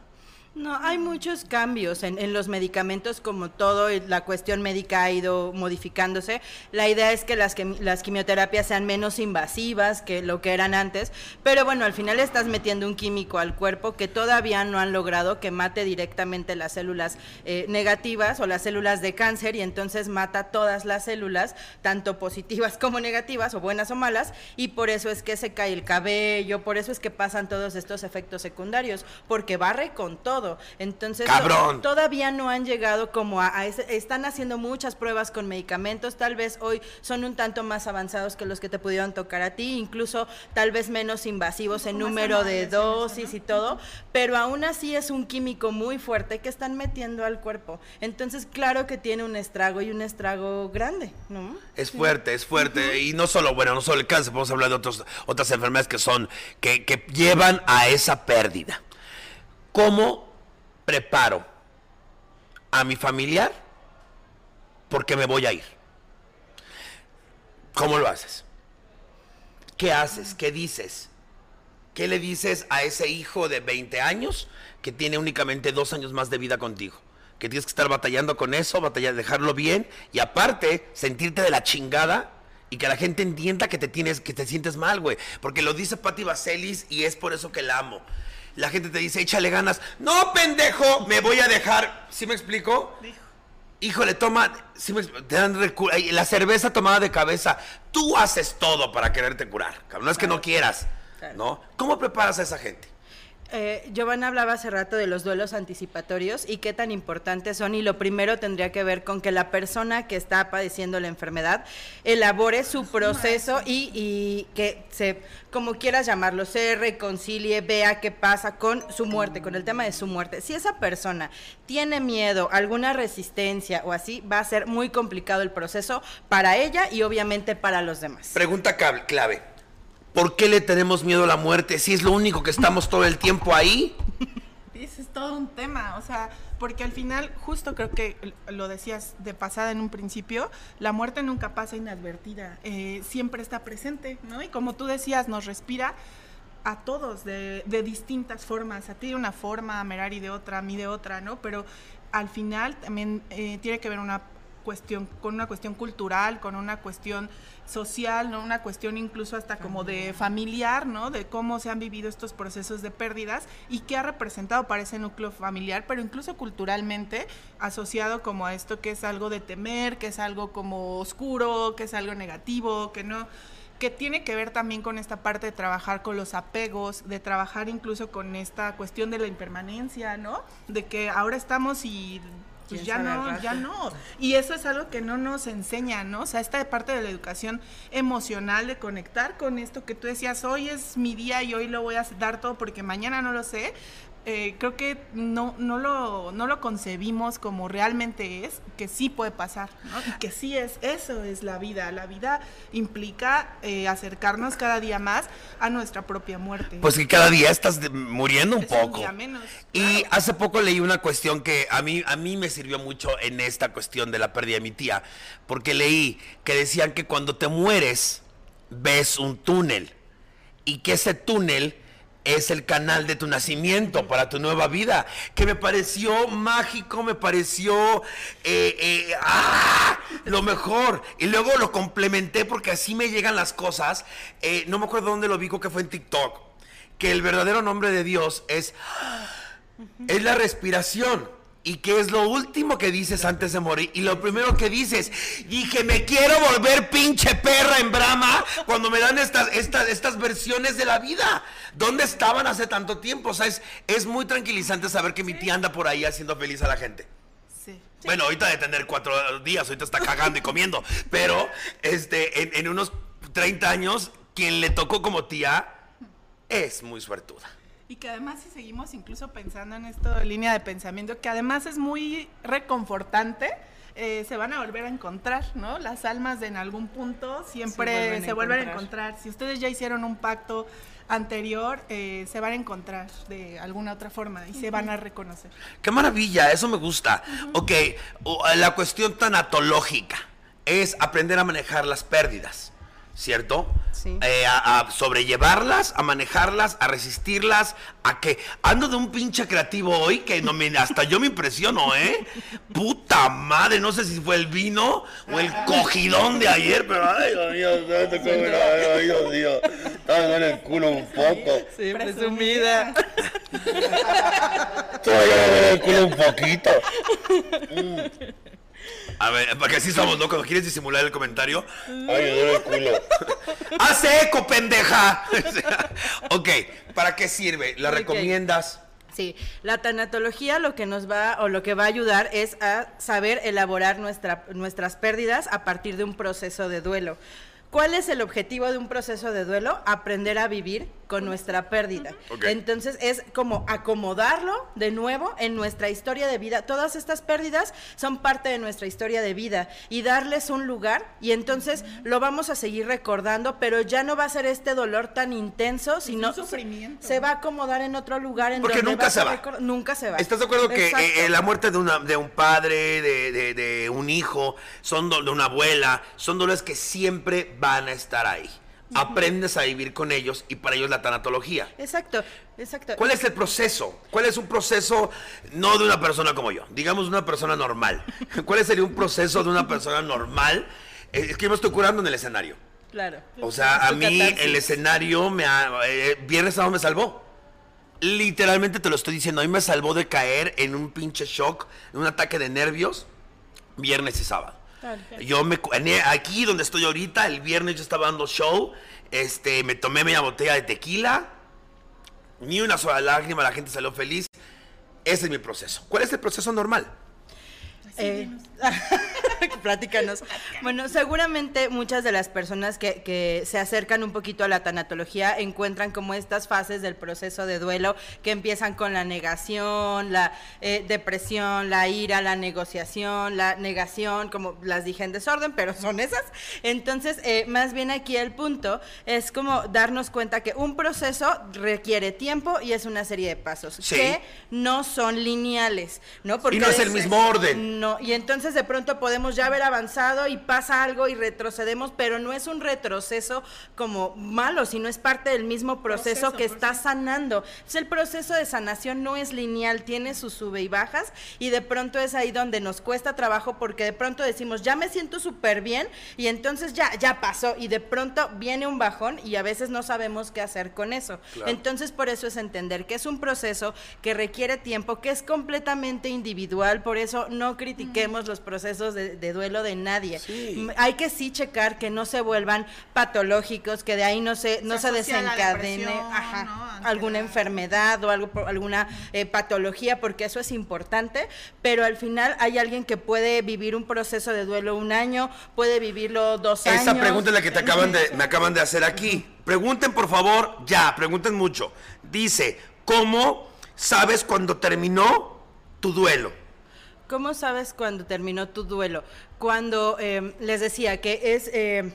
No, hay muchos cambios en, los medicamentos, como todo, y la cuestión médica ha ido modificándose. La idea es que las, quimi- las quimioterapias sean menos invasivas que lo que eran antes, pero bueno, al final estás metiendo un químico al cuerpo que todavía no han logrado que mate directamente las células eh, negativas o las células de cáncer y entonces mata todas las células, tanto positivas (laughs) como negativas, o buenas o malas, y por eso es que se cae el cabello, por eso es que pasan todos estos efectos secundarios, porque barre con todo. Entonces, todavía no han llegado como a, a ese- están haciendo muchas pruebas con medicamentos, tal vez hoy son un tanto más avanzados que los que te pudieron tocar a ti, incluso tal vez menos invasivos en número de dosis ¿no? y todo, pero aún así es un químico muy fuerte que están metiendo al cuerpo. Entonces, claro que tiene un estrago y un estrago grande, ¿no? Es fuerte, es fuerte. Y no solo, bueno, no solo el cáncer, podemos hablar de otros, otras enfermedades que son, que, que llevan a esa pérdida. ¿Cómo preparo a mi familiar? Porque me voy a ir. ¿Cómo lo haces? ¿Qué haces? ¿Qué dices? ¿Qué le dices a ese hijo de 20 años que tiene únicamente dos años más de vida contigo? Que tienes que estar batallando con eso, batallar, dejarlo bien y aparte sentirte de la chingada Y que la gente entienda que te tienes, que te sientes mal, güey. Porque lo dice Patti Vaselis y es por eso que la amo. La gente te dice, échale ganas. No, pendejo, me voy a dejar. ¿Sí me explico? Dijo. Híjole, toma, sí me te dan la cerveza tomada de cabeza. Tú haces todo para quererte curar. No es que no quieras. ¿no? ¿Cómo preparas a esa gente? Eh, Giovanna hablaba hace rato de los duelos anticipatorios y qué tan importantes son y lo primero tendría que ver con que la persona que está padeciendo la enfermedad elabore su proceso y, y que se, como quieras llamarlo, se reconcilie, vea qué pasa con su muerte, con el tema de su muerte. Si esa persona tiene miedo, alguna resistencia o así, va a ser muy complicado el proceso para ella y obviamente para los demás. Pregunta clave. ¿Por qué le tenemos miedo a la muerte si es lo único que estamos todo el tiempo ahí? Ese es todo un tema, o sea, porque al final, justo creo que lo decías de pasada en un principio, la muerte nunca pasa inadvertida, eh, siempre está presente, ¿no? Y como tú decías, nos respira a todos de, distintas formas, a ti de una forma, a Merari de otra, a mí de otra, ¿no? Pero al final también eh, tiene que ver una cuestión, con una cuestión cultural, con una cuestión social, ¿no? Una cuestión incluso hasta como de familiar, ¿no? De cómo se han vivido estos procesos de pérdidas y qué ha representado para ese núcleo familiar, pero incluso culturalmente asociado como a esto que es algo de temer, que es algo como oscuro, que es algo negativo, que no que tiene que ver también con esta parte de trabajar con los apegos, de trabajar incluso con esta cuestión de la impermanencia, ¿no? De que ahora estamos y pues ¿Quién ya no, ya no. Y eso es algo que no nos enseña, ¿no? O sea, esta parte de la educación emocional, de conectar con esto que tú decías, hoy es mi día y hoy lo voy a dar todo porque mañana no lo sé. Eh, creo que no, no, lo, no lo concebimos como realmente es, que sí puede pasar, ¿no? Y que sí es, eso es la vida. La vida implica eh, acercarnos cada día más a nuestra propia muerte. Pues que cada día estás de- muriendo un Es un poco. día menos, Y hace poco leí una cuestión que a mí, a mí me sirvió mucho en esta cuestión de la pérdida de mi tía, porque leí que decían que cuando te mueres ves un túnel y que ese túnel es el canal de tu nacimiento para tu nueva vida, que me pareció mágico, me pareció eh, eh, ¡ah! lo mejor. Y luego lo complementé porque así me llegan las cosas. Eh, no me acuerdo dónde lo vi, que fue en TikTok, que el verdadero nombre de Dios es es la respiración. ¿Y qué es lo último que dices antes de morir? Y lo primero que dices, dije, me quiero volver pinche perra en Brahma cuando me dan estas, estas, estas versiones de la vida. ¿Dónde estaban hace tanto tiempo? O sea, es, es muy tranquilizante saber que mi tía anda por ahí haciendo feliz a la gente. Sí. Bueno, ahorita de tener cuatro días, ahorita está cagando y comiendo. Pero este, en, en unos 30 años, quien le tocó como tía es muy suertuda. Y que además si seguimos incluso pensando en esto de línea de pensamiento, que además es muy reconfortante, eh, se van a volver a encontrar, ¿no? Las almas de en algún punto siempre Se se vuelven vuelven, a a encontrar. Si ustedes ya hicieron un pacto anterior, eh, se van a encontrar de alguna otra forma y se van a reconocer. Qué maravilla, eso me gusta. Ok, o- la cuestión tanatológica es aprender a manejar las pérdidas, ¿cierto? Sí. Eh, a, a sobrellevarlas, a manejarlas, a resistirlas, a que ando de un pinche creativo hoy que no me, hasta yo me impresiono, ¿eh? Puta madre, no sé si fue el vino o el cogidón de ayer, pero ay, Dios mío, ay, Dios mío, estaba en el culo un poco. Sí, Presumida. Todavía me duele el culo un poquito. Mm. A ver, porque así estamos, ¿no? Cuando quieres disimular el comentario. Ay, el culo. (laughs) ¡Hace eco, pendeja! (laughs) ok, ¿para qué sirve? ¿La recomiendas? Sí, la tanatología lo que nos va o lo que va a ayudar es a saber elaborar nuestra, nuestras pérdidas a partir de un proceso de duelo. ¿Cuál es el objetivo de un proceso de duelo? Aprender a vivir con nuestra pérdida. Entonces es como acomodarlo de nuevo en nuestra historia de vida. Todas estas pérdidas son parte de nuestra historia de vida y darles un lugar y entonces lo vamos a seguir recordando, pero ya no va a ser este dolor tan intenso, sino un sufrimiento. se va a acomodar en otro lugar en Porque donde nunca se va. Nunca se va. ¿Estás de acuerdo que eh, eh, la muerte de, una, de un padre, de, de- de un hijo, son de una abuela, son dolores que siempre van a estar ahí? Aprendes a vivir con ellos y para ellos la tanatología. Exacto, exacto. ¿Cuál es el proceso? ¿Cuál es un proceso no de una persona como yo? Digamos una persona normal. (laughs) ¿Cuál sería un proceso de una persona normal Es que yo me estoy curando en el escenario. Claro. O sea, a mí el escenario me ha, eh, viernes sábado me salvó. Literalmente te lo estoy diciendo, a mí me salvó de caer en un pinche shock, en un ataque de nervios, viernes y sábado. Yo me en- aquí donde estoy ahorita, el viernes yo estaba dando show, este, me tomé media botella de tequila, ni una sola lágrima, la gente salió feliz. Ese es mi proceso. ¿Cuál es el proceso normal? Eh, (laughs) platícanos. Bueno, seguramente muchas de las personas que, que se acercan un poquito a la tanatología encuentran como estas fases del proceso de duelo que empiezan con la negación, la eh, depresión, la ira, la negociación, la negación, como las dije en desorden, pero son esas. Entonces, eh, más bien aquí el punto es como darnos cuenta que un proceso requiere tiempo y es una serie de pasos Sí. que no son lineales, ¿no? Y no es el mismo orden. No, y entonces de pronto podemos ya haber avanzado y pasa algo y retrocedemos, pero no es un retroceso como malo, sino es parte del mismo proceso, Proceso, que está sanando. Entonces el proceso de sanación no es lineal, tiene sus sube y bajas y de pronto es ahí donde nos cuesta trabajo porque de pronto decimos, ya me siento súper bien y entonces ya, ya pasó y de pronto viene un bajón y a veces no sabemos qué hacer con eso. Entonces por eso es entender que es un proceso que requiere tiempo, que es completamente individual, por eso no critiquemos los procesos de, de duelo de nadie. Hay que sí checar que no se vuelvan patológicos, que de ahí no se, no se, desencadene ajá, ¿no? alguna enfermedad o algo, por- alguna eh, patología, porque eso es importante, pero al final hay alguien que puede vivir un proceso de duelo un año, puede vivirlo dos años. Esa pregunta es la que te acaban de, me acaban de hacer aquí. Pregunten por favor, ya, pregunten mucho. Dice, ¿cómo sabes cuando terminó tu duelo? ¿Cómo sabes cuando terminó tu duelo? Cuando eh, les decía que es eh,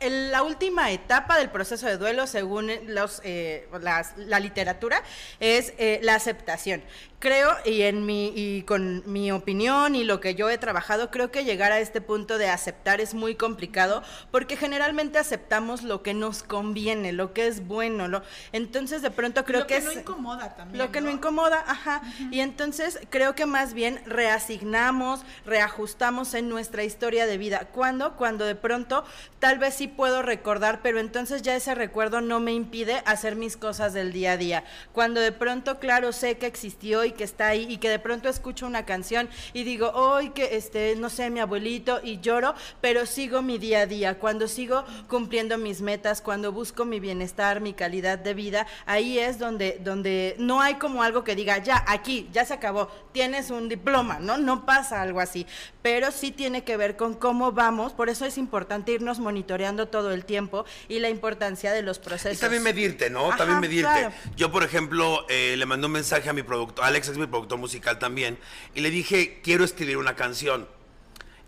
la última etapa del proceso de duelo, según los, eh, la literatura, es eh, la aceptación. Creo, y, en mi, y con mi opinión y lo que yo he trabajado, creo que llegar a este punto de aceptar es muy complicado porque generalmente aceptamos lo que nos conviene, lo que es bueno. Lo, entonces, de pronto creo lo que, no incomoda también. Lo que no ¿no? incomoda, ajá. Y entonces creo que más bien reasignamos, reajustamos en nuestra historia de vida. ¿Cuándo? Cuando de pronto tal vez sí puedo recordar, pero entonces ya ese recuerdo no me impide hacer mis cosas del día a día. Cuando de pronto, claro, sé que existió y que está ahí y que de pronto escucho una canción y digo, hoy que este, no sé, mi abuelito y lloro, pero sigo mi día a día. Cuando sigo cumpliendo mis metas, cuando busco mi bienestar, mi calidad de vida, ahí es donde, donde no hay como algo que diga, ya, aquí, ya se acabó, tienes un diploma, ¿no? No pasa algo así, pero sí tiene que ver con cómo vamos, por eso es importante irnos monitoreando todo el tiempo y la importancia de los procesos. Y también medirte, ¿no? Ajá, también medirte. claro. Yo, por ejemplo, eh, le mandé un mensaje a mi productor, Alex es mi productor musical también, y le dije, quiero escribir una canción.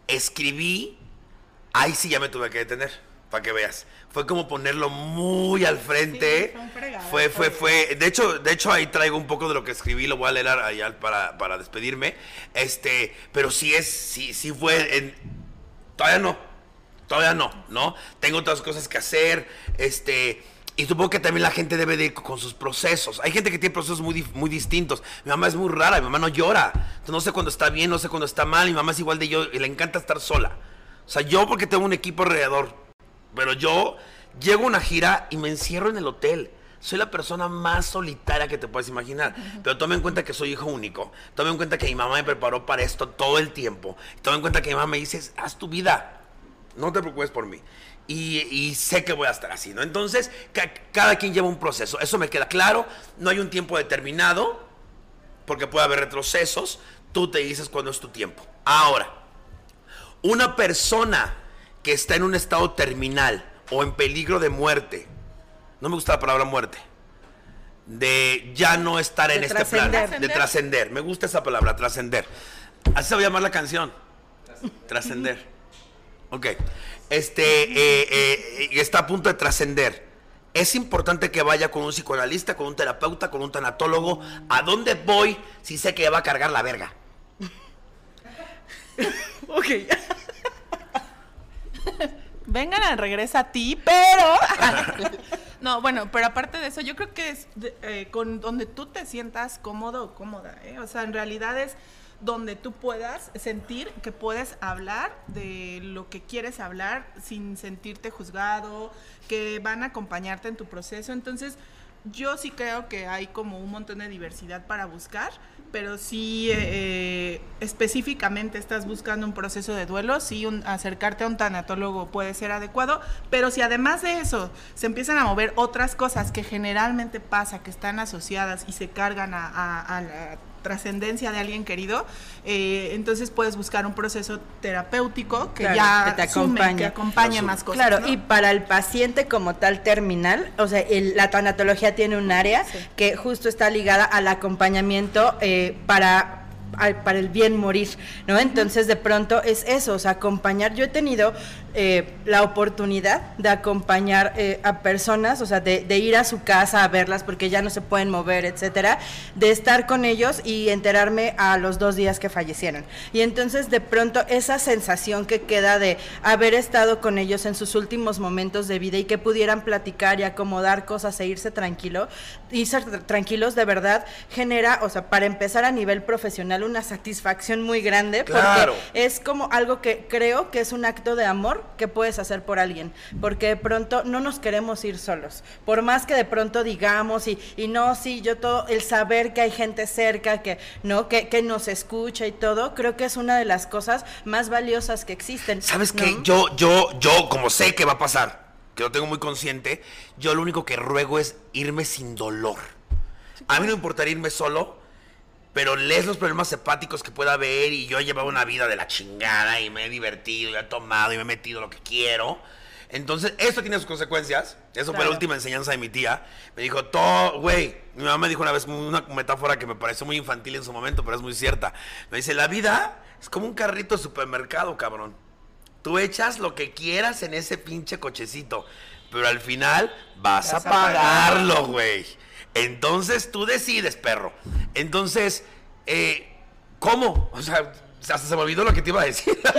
Escribí, ahí sí ya me tuve que detener, para que veas. Fue como ponerlo muy al frente. Sí, fue fue, fue, fue. De hecho, de hecho, ahí traigo un poco de lo que escribí, lo voy a leer allá para, para despedirme. Este, pero sí es, sí, sí fue en. Todavía no. Todavía no, ¿no? Tengo otras cosas que hacer, este, y supongo que también la gente debe de ir con sus procesos. Hay gente que tiene procesos muy, muy distintos. Mi mamá es muy rara, mi mamá no llora. Entonces, no sé cuándo está bien, no sé cuándo está mal. Mi mamá es igual de yo y le encanta estar sola. O sea, yo porque tengo un equipo alrededor, pero yo llego a una gira y me encierro en el hotel. Soy la persona más solitaria que te puedes imaginar. Pero toma en cuenta que soy hijo único. Toma en cuenta que mi mamá me preparó para esto todo el tiempo. Toma en cuenta que mi mamá me dice, haz tu vida. No te preocupes por mí. Y, y sé que voy a estar así, ¿no? Entonces, ca- cada quien lleva un proceso. Eso me queda claro. No hay un tiempo determinado, porque puede haber retrocesos. Tú te dices cuándo es tu tiempo. Ahora, una persona que está en un estado terminal o en peligro de muerte, no me gusta la palabra muerte, de ya no estar en De este plan, trascender. de trascender. Me gusta esa palabra, trascender. Así se va a llamar la canción. Trascender. Ok. Este eh, eh, y está a punto de trascender. Es importante que vaya con un psicoanalista, con un terapeuta, con un tanatólogo. ¿A dónde voy si sé que va a cargar la verga? (laughs) Ok. Vengan a regresa a ti, pero. (laughs) no, bueno, pero aparte de eso, yo creo que es de- eh, con donde tú te sientas cómodo o cómoda, ¿eh? O sea, en realidad es donde tú puedas sentir que puedes hablar de lo que quieres hablar sin sentirte juzgado, que van a acompañarte en tu proceso. Entonces, yo sí creo que hay como un montón de diversidad para buscar, pero sí eh, específicamente estás buscando un proceso de duelo, sí acercarte a un tanatólogo puede ser adecuado, pero si además de eso se empiezan a mover otras cosas que generalmente pasa, que están asociadas y se cargan a- a la trascendencia de alguien querido, eh, entonces puedes buscar un proceso terapéutico que Claro, ya que te sume, acompañe. que acompañe más cosas. Claro, ¿no? y para el paciente como tal terminal, o sea, el- la tanatología tiene un área que justo está ligada al acompañamiento eh, para para el bien morir, ¿no? Entonces de pronto es eso, o sea, acompañar. Yo he tenido eh, la oportunidad de acompañar eh, a personas, o sea, de, de ir a su casa a verlas porque ya no se pueden mover, etcétera, de estar con ellos y enterarme a los dos días que fallecieron. Y entonces de pronto esa sensación que queda de haber estado con ellos en sus últimos momentos de vida y que pudieran platicar y acomodar cosas e irse tranquilo, irse tr- tranquilos de verdad genera, o sea, para empezar a nivel profesional una satisfacción muy grande Claro. porque es como algo que creo que es un acto de amor que puedes hacer por alguien, porque de pronto no nos queremos ir solos, por más que de pronto digamos y, y no, sí, yo todo, el saber que hay gente cerca, que no, que, que nos escucha y todo, creo que es una de las cosas más valiosas que existen. ¿Sabes ¿no? qué? Yo, yo, yo, como sé que va a pasar, que lo tengo muy consciente, yo lo único que ruego es irme sin dolor. A mí no me importaría irme solo, pero lees los problemas hepáticos que pueda haber y yo he llevado una vida de la chingada y me he divertido y he tomado y me he metido lo que quiero. Entonces, esto tiene sus consecuencias. Eso fue la última enseñanza de mi tía. Me dijo, todo, güey, mi mamá me dijo una vez una metáfora que me pareció muy infantil en su momento, pero es muy cierta. Me dice, la vida es como un carrito de supermercado, cabrón. Tú echas lo que quieras en ese pinche cochecito, pero al final vas, a Vas a pagar. pagarlo, güey. Entonces tú decides, perro. Entonces, eh, ¿cómo? O sea, hasta se me olvidó lo que te iba a decir. (laughs)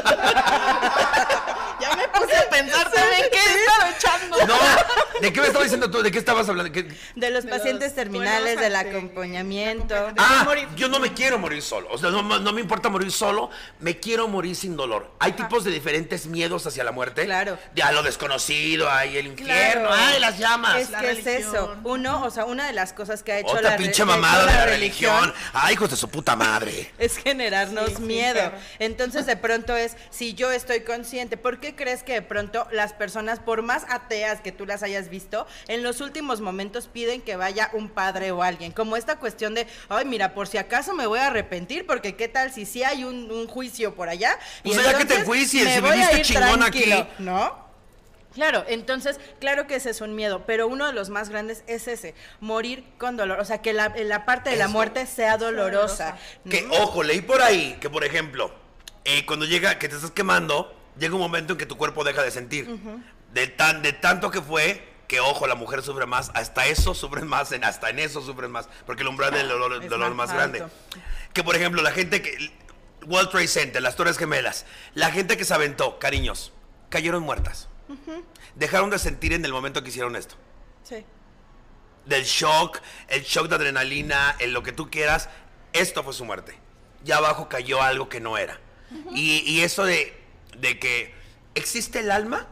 Ya me puse a pensar también qué he estado echando. No, ¿de qué me estabas diciendo tú? ¿De qué estabas hablando? ¿Qué- De los De pacientes los terminales, del acompañamiento. de- Ah, morir. yo no me quiero morir solo. O sea, no, no me importa morir solo. Me quiero morir sin dolor. Hay tipos de diferentes miedos hacia la muerte. Claro. De a lo desconocido, hay el infierno, Claro. ay, las llamas. Es La que es eso. Uno, o sea, una de las cosas que ha hecho Otra la pinche mamada de la religión. Ay, hijos de su puta madre. (laughs) es generarnos Sí, sí, miedo. Entonces, de pronto es, si yo estoy consciente, ¿por qué crees que de pronto las personas, por más ateas que tú las hayas visto, en los últimos momentos piden que vaya un padre o alguien? Como esta cuestión de, ay, mira, por si acaso me voy a arrepentir, porque qué tal si sí hay un, un juicio por allá. Y Pues allá que te entonces enjuicien, me si ir chingón aquí. ¿No? Claro, entonces, claro que ese es un miedo, pero uno de los más grandes es ese, morir con dolor, o sea, que la, la parte de la Eso. muerte sea dolorosa. ¿no? Que, ojo, leí por ahí que, por ejemplo, eh, cuando llega, que te estás quemando, llega un momento en que tu cuerpo deja de sentir. de, tan, de tanto que fue, que ojo, la mujer sufre más, hasta eso sufren más, en, hasta en eso sufren más, porque el umbral del dolor, Es dolor más más grande. Que, por ejemplo, la gente que... World Trade Center, las Torres Gemelas, la gente que se aventó, cariños, cayeron muertas. Dejaron de sentir en el momento que hicieron esto Sí. del shock, el shock de adrenalina, en lo que tú quieras, esto fue su muerte. Ya abajo cayó algo que no era. y, y eso de, de que existe el alma,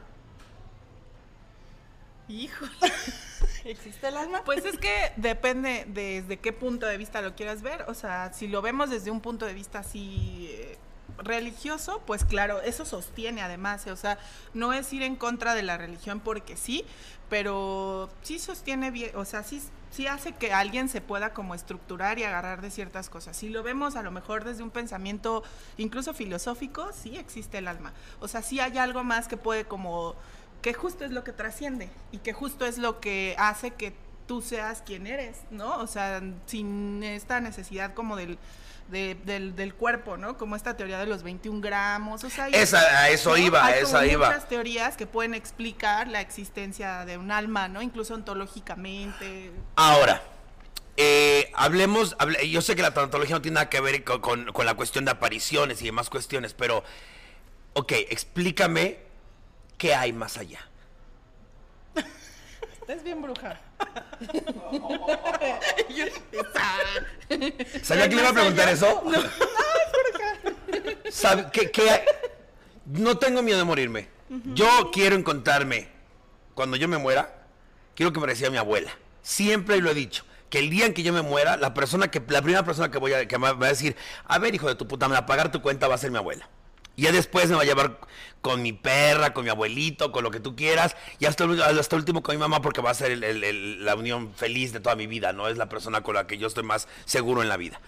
Hijo. (laughs) ¿Existe el alma? Pues es que depende desde qué punto de vista lo quieras ver. O sea, si lo vemos desde un punto de vista así eh, religioso, pues claro, eso sostiene además. eh, O sea, no es ir en contra de la religión porque sí, pero sí sostiene bien, o sea, sí, sí hace que alguien se pueda como estructurar y agarrar de ciertas cosas. Si lo vemos a lo mejor desde un pensamiento incluso filosófico, sí existe el alma. O sea, sí hay algo más que puede como que justo es lo que trasciende y que justo es lo que hace que tú seas quien eres, ¿no? O sea, sin esta necesidad como del, de- del, del cuerpo, ¿no? Como esta teoría de los 21 gramos, o sea... hay- Esa- a eso iba, Hay esa iba. muchas teorías que pueden explicar la existencia de un alma, ¿no? Incluso ontológicamente. Ahora, eh, hablemos, hable- yo sé que la tanatología no tiene nada que ver con, con- con la cuestión de apariciones y demás cuestiones, pero, ok, explícame qué hay más allá. Estás bien bruja. (laughs) ¿Sabía que le iba a preguntar eso? ¿Sabe qué- qué- No tengo miedo de morirme. Yo quiero encontrarme, cuando yo me muera, quiero que me reciba mi abuela. Siempre lo he dicho. Que el día en que yo me muera, la persona que, la primera persona que voy a, que me va a decir, a ver, hijo de tu puta, me va a pagar tu cuenta va a ser mi abuela. Y ya después me va a llevar con mi perra, con mi abuelito, con lo que tú quieras. Y hasta, hasta último con mi mamá porque va a ser el- la unión feliz de toda mi vida, ¿no? Es la persona con la que yo estoy más seguro en la vida.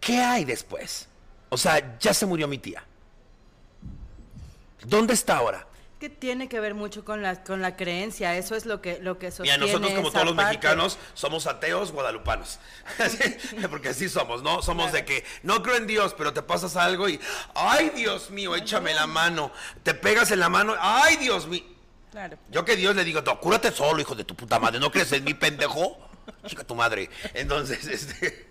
¿Qué hay después? O sea, ya se murió mi tía. ¿Dónde está ahora? Que tiene que ver mucho con la, con la creencia, eso es lo que, lo que Mira, nosotros como todos los mexicanos somos ateos guadalupanos. (laughs) Porque así somos, ¿no? Somos de que no creo en Dios, pero te pasas algo y, ay Dios mío, échame la mano. Te pegas en la mano, ay Dios mío. Claro. Yo que Dios le digo, "No, cúrate solo, hijo de tu puta madre, ¿no crees en mi pendejo? (laughs) Chica tu madre. Entonces, (laughs) este,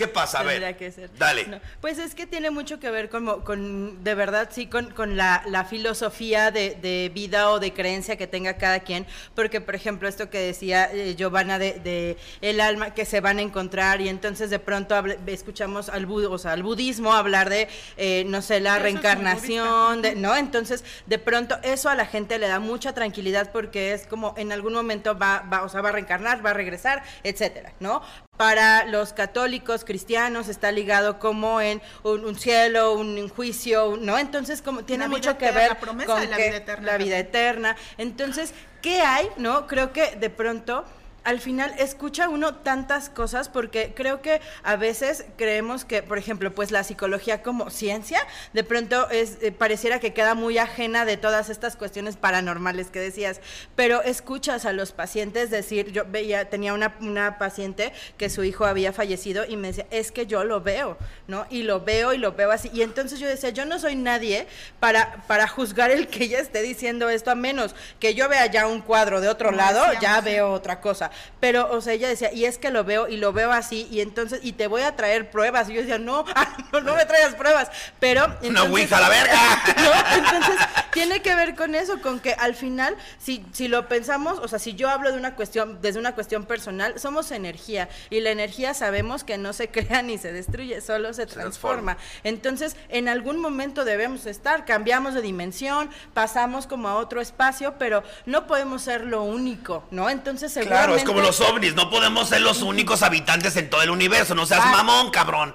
¿qué pasa? A ver, Tendría que ser. dale. No, pues es que tiene mucho que ver como, con, de verdad, sí, con, con la, la filosofía de, de vida o de creencia que tenga cada quien, porque, por ejemplo, esto que decía eh, Giovanna de, de el alma que se van a encontrar y entonces de pronto hable- escuchamos al, bud- o sea, al budismo hablar de, eh, no sé, la Eso reencarnación, de- ¿no? Entonces, de pronto eso a la gente le da mucha tranquilidad porque es como en algún momento va, va, o sea, va a reencarnar, va a regresar, etcétera, ¿no? Para los católicos, cristianos, está ligado como en un, un cielo, un juicio, ¿no? Entonces, como tiene mucho que ver la promesa con de la que- vida eterna la vida eterna. Entonces, ¿qué hay? ¿No? Creo que de pronto al final escucha uno tantas cosas porque creo que a veces creemos que, por ejemplo, pues la psicología como ciencia, de pronto es eh, pareciera que queda muy ajena de todas estas cuestiones paranormales que decías, pero escuchas a los pacientes decir, yo veía, tenía una, una paciente que su hijo había fallecido y me decía, es que yo lo veo, ¿no? Y lo veo y lo veo así. Y entonces yo decía, yo no soy nadie para, para juzgar el que ella esté diciendo esto, a menos que yo vea ya un cuadro de otro lado, decíamos, ya veo otra cosa. Pero, o sea, ella decía, y es que lo veo y lo veo así, y entonces, y te voy a traer pruebas. Y yo decía, no, (laughs) no, no me traigas pruebas. Pero. Entonces- ouija a la verga. (laughs) ¿no? Entonces, tiene que ver con eso, con que al final, si, si lo pensamos, o sea, si yo hablo de una cuestión, desde una cuestión personal, somos energía, y la energía sabemos que no se (laughs) crea ni se destruye, solo se, transforma. transforma. Entonces, en algún momento debemos estar, cambiamos de dimensión, pasamos como a otro espacio, pero no podemos ser lo único, ¿no? Entonces, Claro, es seguramente- como los ovnis, no podemos ser los únicos habitantes en todo el universo, no seas mamón, cabrón.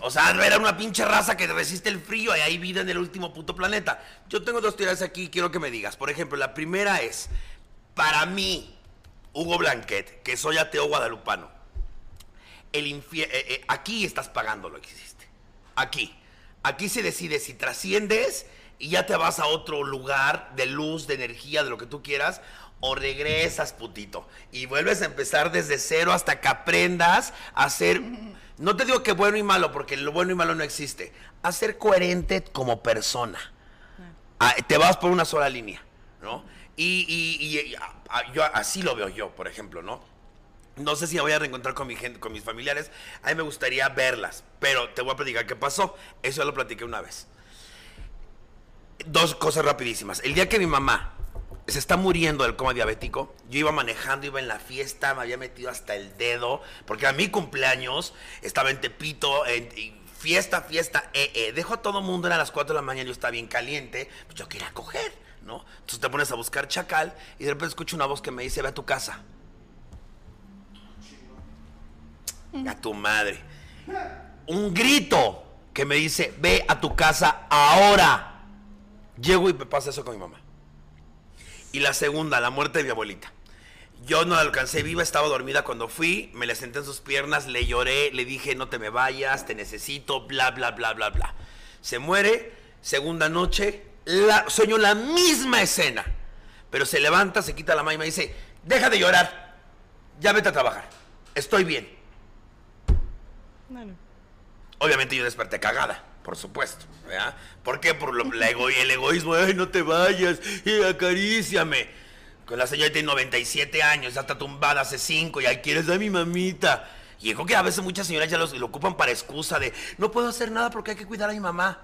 O sea, era una pinche raza que resiste el frío y hay vida en el último puto planeta. Yo tengo dos teorías aquí y quiero que me digas. Por ejemplo, la primera es, para mí, Hugo Blanquet, que soy ateo guadalupano, el eh, eh, aquí estás pagando lo que hiciste. Aquí. Aquí se decide si trasciendes y ya te vas a otro lugar de luz, de energía, de lo que tú quieras, o regresas, putito. Y vuelves a empezar desde cero hasta que aprendas a ser. No te digo que bueno y malo, porque lo bueno y malo no existe. A ser coherente como persona. Ah, te vas por una sola línea, ¿no? Y, y- y- yo así lo veo yo, por ejemplo, ¿no? No sé si voy a reencontrar con mi gente, con mis familiares. A mí me gustaría verlas, pero te voy a platicar qué pasó. Eso ya lo platiqué una vez. Dos cosas rapidísimas. El día que mi mamá se está muriendo del coma diabético, yo iba manejando, iba en la fiesta, me había metido hasta el dedo, porque a mi cumpleaños estaba en Tepito, en, fiesta, fiesta, eh, eh. Dejo a todo mundo, eran las 4 de la mañana, yo estaba bien caliente, pues yo quería coger, ¿no? Entonces te pones a buscar chacal y de repente escucho una voz que me dice, ve a tu casa. A tu madre. Un grito que me dice, ve a tu casa ahora. Llego y me pasa eso con mi mamá. Y la segunda, la muerte de mi abuelita. Yo no la alcancé viva, estaba dormida cuando fui, me le senté en sus piernas, le lloré, le dije, no te me vayas, te necesito, bla, bla, bla, bla, bla. Se muere, segunda noche, la, sueño la misma escena. Pero se levanta, se quita la mano y me dice, deja de llorar, ya vete a trabajar, estoy bien. Obviamente yo desperté cagada, por supuesto. ¿verdad? ¿Por qué? Por lo- la ego- el egoísmo. Ay, no te vayas, y acaríciame. Con la señora tiene 97 años, ya está tumbada hace 5 y ahí quieres a mi mamita. Y dijo que a veces muchas señoras ya los- lo ocupan para excusa de no puedo hacer nada porque hay que cuidar a mi mamá.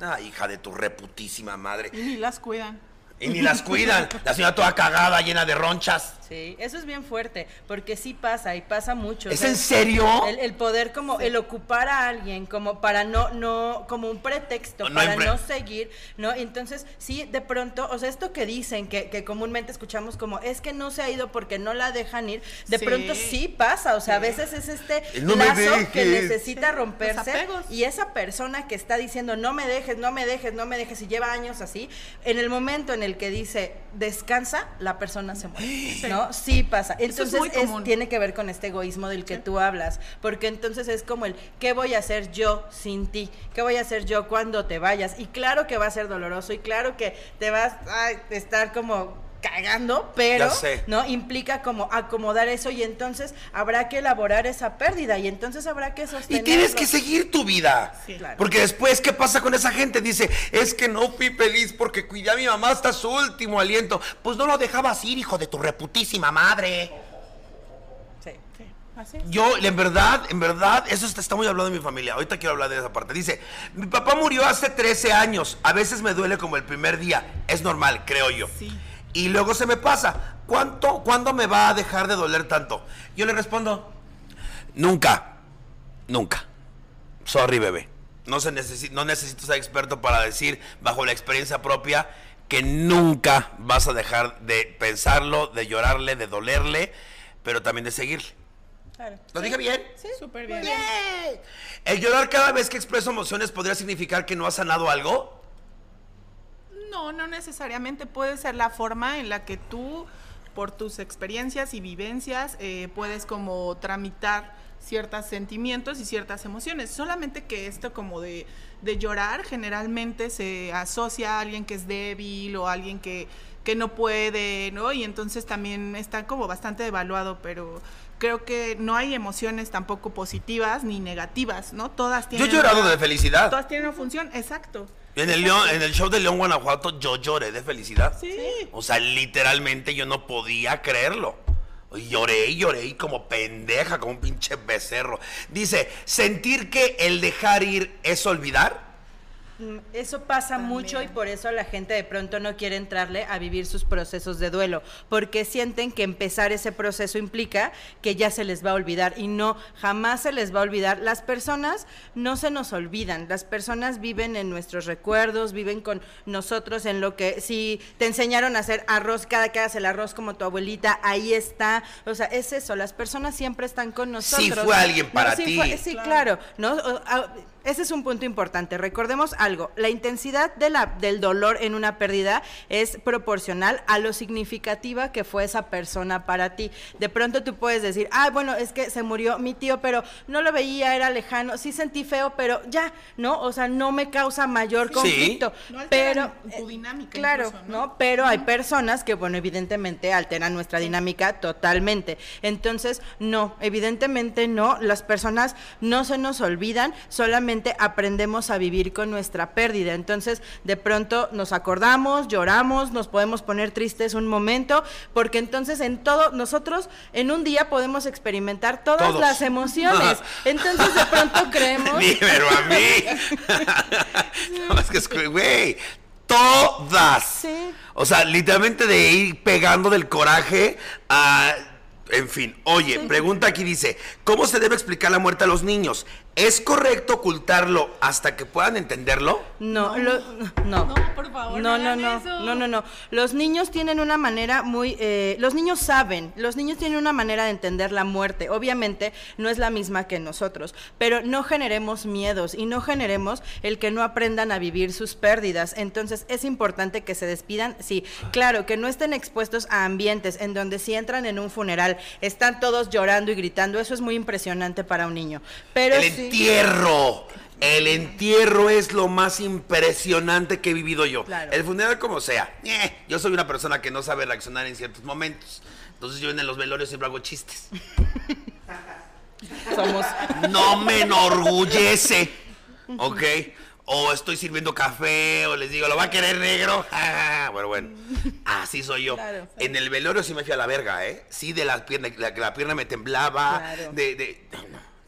Ah, hija de tu reputísima madre. Y ni las cuidan. Y ni las cuidan. La señora toda cagada, llena de ronchas. Sí, eso es bien fuerte, porque sí pasa y pasa mucho. o ¿Es sea, en serio? El, el poder como el ocupar a alguien como para no no como un pretexto No para pre- no seguir, ¿no? Entonces, sí, de pronto, o sea, esto que dicen que, que comúnmente escuchamos como es que no se ha ido porque no la dejan ir, de Sí. pronto sí pasa, o sea, a veces es este No lazo que necesita romperse y esa persona que está diciendo no me dejes, no me dejes, no me dejes y lleva años así, en el momento en el que dice descansa, la persona se muere, ¿no? Sí pasa. Es Entonces es- tiene que ver con este egoísmo del que tú hablas, porque entonces es como el ¿qué voy a hacer yo sin ti? ¿Qué voy a hacer yo cuando te vayas? Y claro que va a ser doloroso y claro que te vas a estar como cagando, pero no implica como acomodar eso y entonces habrá que elaborar esa pérdida y entonces habrá que Y sostenerlo. tienes que seguir tu vida. Sí, claro. Porque después, ¿qué pasa con esa gente? Dice, es que no fui feliz porque cuidé a mi mamá hasta su último aliento. Pues no lo dejabas ir, hijo de tu reputísima madre. Sí. Sí, así es. Yo, en verdad, en verdad, eso está, está muy hablando de mi familia. Ahorita quiero hablar de esa parte. Dice, mi papá murió hace 13 años. A veces me duele como el primer día. Es normal, creo yo. Sí. Y luego se me pasa. ¿Cuánto, ¿Cuándo me va a dejar de doler tanto? Yo le respondo, nunca, nunca. Sorry, bebé. No, se necesi- no necesito ser experto para decir, bajo la experiencia propia, que nunca vas a dejar de pensarlo, de llorarle, de dolerle, pero también de seguirle. Claro. ¿Lo dije bien? Sí, súper bien. ¿El llorar cada vez que expreso emociones podría significar que no ha sanado algo? No, no necesariamente puede ser la forma en la que tú, por tus experiencias y vivencias, eh, puedes como tramitar ciertos sentimientos y ciertas emociones. Solamente que esto como de, de llorar generalmente se asocia a alguien que es débil o a alguien que, que no puede, ¿no? Y entonces también está como bastante devaluado, pero creo que no hay emociones tampoco positivas ni negativas, ¿no? Todas Yo tienen... he llorado una- de felicidad. Todas tienen una función, exacto. En el, León- en el show de León, Guanajuato, yo lloré de felicidad. Sí. O sea, literalmente yo no podía creerlo. Y Lloré y lloré y como pendeja, como un pinche becerro. Dice, sentir que el dejar ir es olvidar. Mm, Eso pasa mucho y por eso la gente de pronto no quiere entrarle a vivir sus procesos de duelo, porque sienten que empezar ese proceso implica que ya se les va a olvidar y no, jamás se les va a olvidar. Las personas no se nos olvidan, las personas viven en nuestros recuerdos, viven con nosotros en lo que, si te enseñaron a hacer arroz, cada que hagas el arroz como tu abuelita, ahí está, o sea, es eso, las personas siempre están con nosotros. fue alguien para sí ti. fue- sí, claro, ¿no? O- a- ese es un punto importante. Recordemos algo, la intensidad de la, del dolor en una pérdida es proporcional a lo significativa que fue esa persona para ti. De pronto tú puedes decir, ah, bueno, es que se murió mi tío, pero no lo veía, era lejano, sí sentí feo, pero ya, ¿no? O sea, no me causa mayor Sí. conflicto. No pero, alteran tu eh, dinámica Claro, incluso, ¿no? ¿no? Pero hay personas que, bueno, evidentemente alteran nuestra dinámica totalmente. Entonces, no, evidentemente no, las personas no se nos olvidan, solamente aprendemos a vivir con nuestra pérdida. Entonces, de pronto nos acordamos, lloramos, nos podemos poner tristes un momento, porque entonces en todo, nosotros en un día podemos experimentar todas Todos. las emociones. (laughs) Entonces, de pronto creemos... (laughs) Dímelo a mí. (laughs) no, es que güey, todas. Sí. O sea, literalmente de ir pegando del coraje a... En fin, oye, pregunta aquí dice, ¿cómo se debe explicar la muerte a los niños? ¿Es correcto ocultarlo hasta que puedan entenderlo? No, lo- no. No, por favor, No, no no, no, eso. no, no, no. Los niños tienen una manera muy, eh, los niños saben, los niños tienen una manera de entender la muerte. Obviamente no es la misma que nosotros, pero no generemos miedos y no generemos el que no aprendan a vivir sus pérdidas. Entonces es importante que se despidan, sí, claro, que no estén expuestos a ambientes en donde si entran en un funeral están todos llorando y gritando. Eso es muy impresionante para un niño. Pero el sí- entierro. El entierro es lo más impresionante que he vivido yo. Claro. El funeral como sea. eh, yo soy una persona que no sabe reaccionar en ciertos momentos. Entonces yo en los velorios siempre hago chistes. (laughs) somos No me enorgullece. ¿Ok? O estoy sirviendo café, o les digo, ¿lo va a querer negro? (laughs) Bueno, bueno. Así soy yo. Claro. En el velorio sí me fui a la verga, ¿eh? Sí, de la pierna, la, la pierna me temblaba. Claro. De, de- no,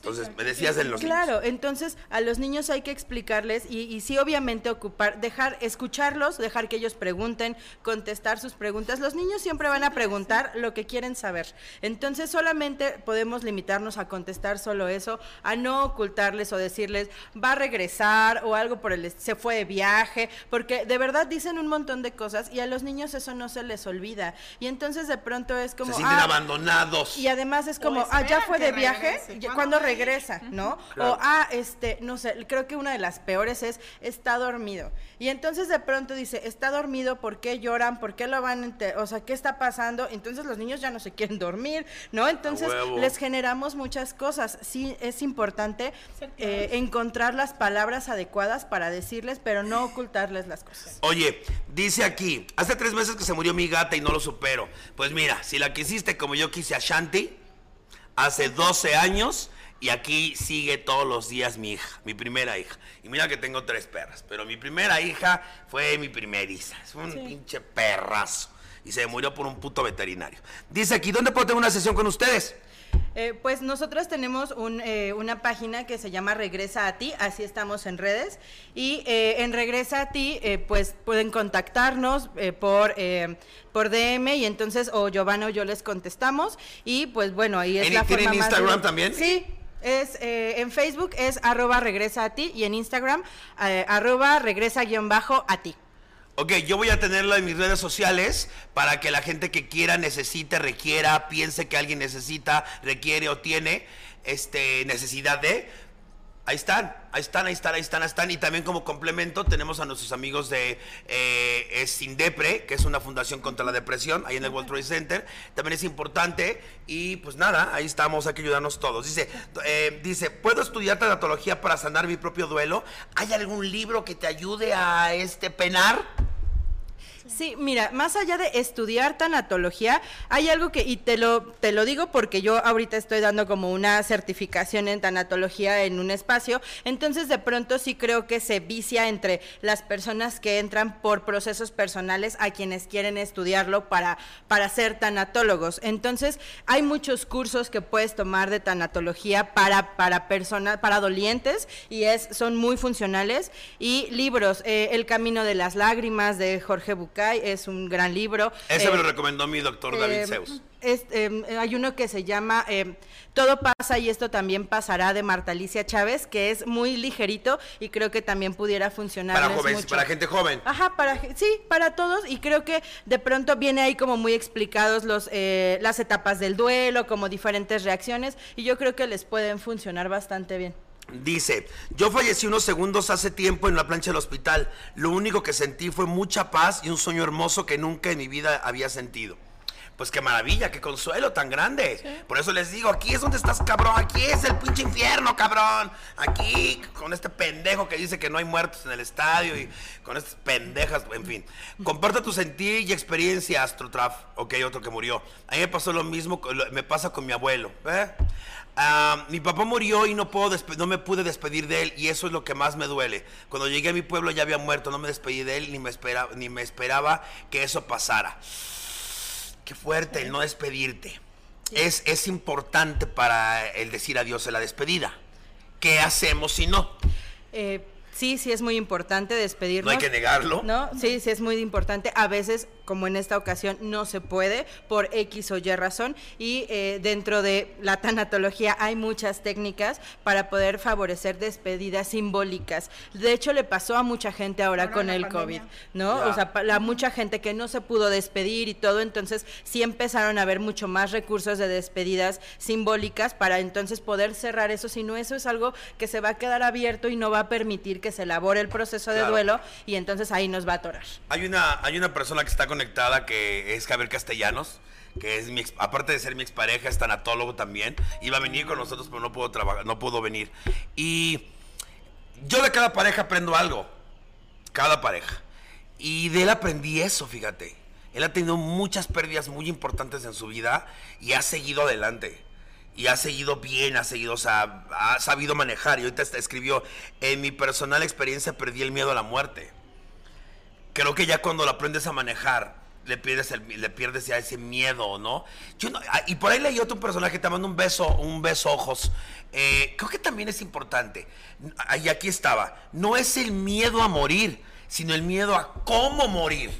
Entonces, me decías en los Claro, entonces a los niños hay que explicarles y, y sí obviamente ocupar, dejar, escucharlos, dejar que ellos pregunten, contestar sus preguntas. Los niños siempre van a preguntar lo que quieren saber. Entonces solamente podemos limitarnos a contestar solo eso, a no ocultarles o decirles va a regresar o algo por el se fue de viaje, porque de verdad dicen un montón de cosas y a los niños eso no se les olvida. Y entonces de pronto es como Se sienten "Ah, abandonados. y además es como, ah, ya fue de viaje, regrese. ya- ¿Cuándo ¿cuándo va a ir? regresa? ¿No? Claro. O, ah, este, no sé, creo que una de las peores es, está dormido. Y entonces de pronto dice, está dormido, ¿por qué lloran? ¿Por qué lo van, o sea, qué está pasando? Entonces los niños ya no se quieren dormir, ¿no? Entonces les generamos muchas cosas. Sí, es importante eh, encontrar las palabras adecuadas para decirles, pero no ocultarles las cosas. Oye, dice aquí, hace tres meses que se murió mi gata y no lo supero. Pues mira, si la quisiste como yo quise a Shanti, hace 12 años y aquí sigue todos los días mi hija, mi primera hija. Y mira que tengo tres perras, pero mi primera hija fue mi primeriza. Es un pinche perrazo. Y se murió por un puto veterinario. Dice aquí, ¿dónde puedo tener una sesión con ustedes? Eh, pues nosotros tenemos un, eh, una página que se llama Regresa a ti, así estamos en redes. Y eh, en Regresa a ti, eh, pues pueden contactarnos eh, por, eh, por DM y entonces o Giovanna o yo les contestamos. Y pues bueno, ahí es ¿En- la tienen más Instagram de- también? Sí. Es, eh, en Facebook es arroba regresa a ti y en Instagram eh, arroba regresa guion bajo a ti. Ok, yo voy a tenerlo en mis redes sociales para que la gente que quiera, necesite, requiera, piense que alguien necesita, requiere o tiene este, necesidad de. Ahí están, ahí están, ahí están, ahí están, ahí están. Y también como complemento tenemos a nuestros amigos de eh, Sindepre, que es una fundación contra la depresión, ahí en el World Trade Center. También es importante. Y pues nada, ahí estamos, hay que ayudarnos todos. Dice, eh, dice, ¿puedo estudiar tanatología para sanar mi propio duelo? ¿Hay algún libro que te ayude a este penar? Sí, mira, más allá de estudiar tanatología, hay algo que, y te lo, te lo digo porque yo ahorita estoy dando como una certificación en tanatología en un espacio, entonces de pronto sí creo que se vicia entre las personas que entran por procesos personales a quienes quieren estudiarlo para, para ser tanatólogos. Entonces, hay muchos cursos que puedes tomar de tanatología para, para personas, para dolientes, y es, son muy funcionales. Y libros, eh, El Camino de las Lágrimas de Jorge Es un gran libro. Ese Eh, me lo recomendó mi doctor David eh, Zeus. es, eh, hay uno que se llama eh, Todo pasa y esto también pasará de Marta Alicia Chávez, que es muy ligerito y creo que también pudiera funcionar. Para jóvenes, para gente joven. Ajá, para sí, para todos y creo que de pronto viene ahí como muy explicados los eh, las etapas del duelo, como diferentes reacciones y yo creo que les pueden funcionar bastante bien. Dice, yo fallecí unos segundos hace tiempo en la plancha del hospital. Lo único que sentí fue mucha paz y un sueño hermoso que nunca en mi vida había sentido. Pues qué maravilla, qué consuelo tan grande. Por eso les digo, aquí es donde estás, cabrón. Aquí es el pinche infierno, cabrón. Aquí, con este pendejo que dice que no hay muertos en el estadio y con estas pendejas, en fin. Comparte tu sentir y experiencia, Astrotraf. Ok, otro que murió. A mí me pasó lo mismo, me pasa con mi abuelo. ¿eh? Ah, mi papá murió y no, puedo no me pude despedir de él y eso es lo que más me duele. Cuando llegué a mi pueblo ya había muerto, no me despedí de él ni me, espera, ni me esperaba que eso pasara. Qué fuerte el no despedirte. Es, es importante para el decir adiós en la despedida. ¿Qué hacemos si no? Eh, sí, sí es muy importante despedirnos. No hay que negarlo. No, sí, sí es muy importante. A veces, como en esta ocasión, no se puede por X o Y razón. Y eh, dentro de la tanatología hay muchas técnicas para poder favorecer despedidas simbólicas. De hecho, le pasó a mucha gente ahora, Ahora con el COVID. ¿no? Ya. O sea, la mucha gente que no se pudo despedir y todo, entonces sí empezaron a haber mucho más recursos de despedidas simbólicas para entonces poder cerrar eso, si no eso es algo que se va a quedar abierto y no va a permitir que se elabore el proceso de Claro. duelo y entonces ahí nos va a atorar. Hay una, hay una persona que está conectada que es Javier Castellanos, que es mi ex- aparte de ser mi expareja, es tanatólogo también. Iba a venir con nosotros, pero no pudo trabajar, no pudo venir. Y yo de cada pareja aprendo algo. Cada pareja. Y de él aprendí eso, fíjate. Él ha tenido muchas pérdidas muy importantes en su vida y ha seguido adelante. Y ha seguido bien, ha seguido, o sea, ha sabido manejar. Y ahorita escribió, en mi personal experiencia perdí el miedo a la muerte creo que ya cuando lo aprendes a manejar le pierdes, le pierdes ya ese miedo, ¿no? Ah, y por ahí leí otro personaje, te mando un beso, un beso ojos. Eh, creo que también es importante. Y aquí estaba. No es el miedo a morir, sino el miedo a cómo morir.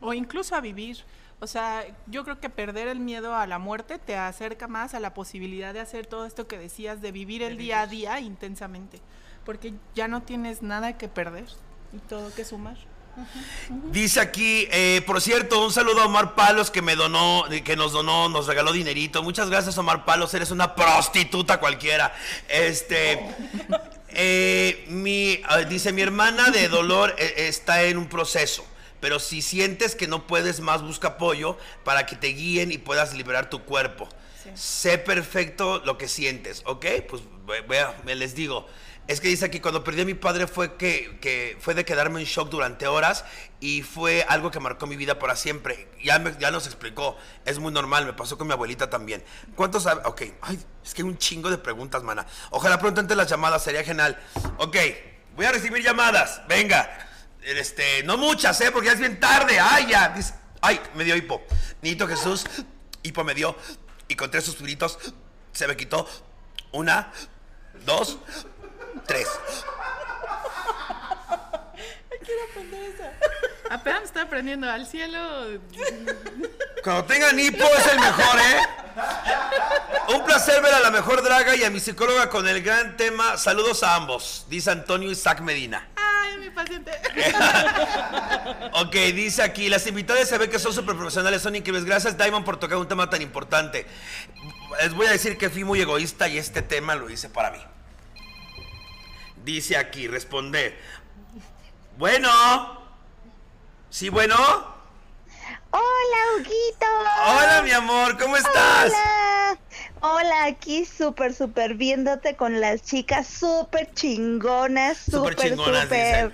O incluso a vivir. O sea, yo creo que perder el miedo a la muerte te acerca más a la posibilidad de hacer todo esto que decías, de vivir el día a día intensamente. Porque ya no tienes nada que perder y todo que sumar. Dice aquí, eh, por cierto, un saludo a Omar Palos que me donó, que nos donó, nos regaló dinerito. Muchas gracias, Omar Palos, eres una prostituta cualquiera. Este, (laughs) eh, mi, ah, dice mi hermana de dolor eh, está en un proceso. Pero si sientes que no puedes más, busca apoyo para que te guíen y puedas liberar tu cuerpo. Sé perfecto lo que sientes, ¿ok? Pues ve- vea, me les digo. Es que dice aquí, cuando perdí a mi padre fue que, que fue de quedarme en shock durante horas y fue algo que marcó mi vida para siempre. Ya, me- ya nos explicó, es muy normal, me pasó con mi abuelita también. ¿Cuántos sabe? Ok, ay, es que hay un chingo de preguntas, mana. Ojalá pronto entre las llamadas, sería genial. Ok, voy a recibir llamadas, venga. Este, no muchas, ¿eh? Porque ya es bien tarde. Ay, ya. Dice- ay, me dio hipo. Niñito Jesús, hipo me dio. Y con tres suspiritos se me quitó. Una, dos, tres. Apenas está aprendiendo al cielo. Cuando tengan hipo es el mejor, ¿eh? Un placer ver a la mejor draga y a mi psicóloga con el gran tema. Saludos a ambos, dice Antonio Isaac Medina. Mi paciente. (laughs) Ok, dice aquí, las invitadas se ve que son súper profesionales, son increíbles. Gracias, Diamond, por tocar un tema tan importante. Les voy a decir que fui muy egoísta y este tema lo hice para mí. Dice aquí, responder. Bueno. Sí, bueno. Hola, Huguito. Hola, mi amor, ¿cómo estás? Hola. Hola, aquí súper, súper viéndote con las chicas súper chingonas, Súper súper.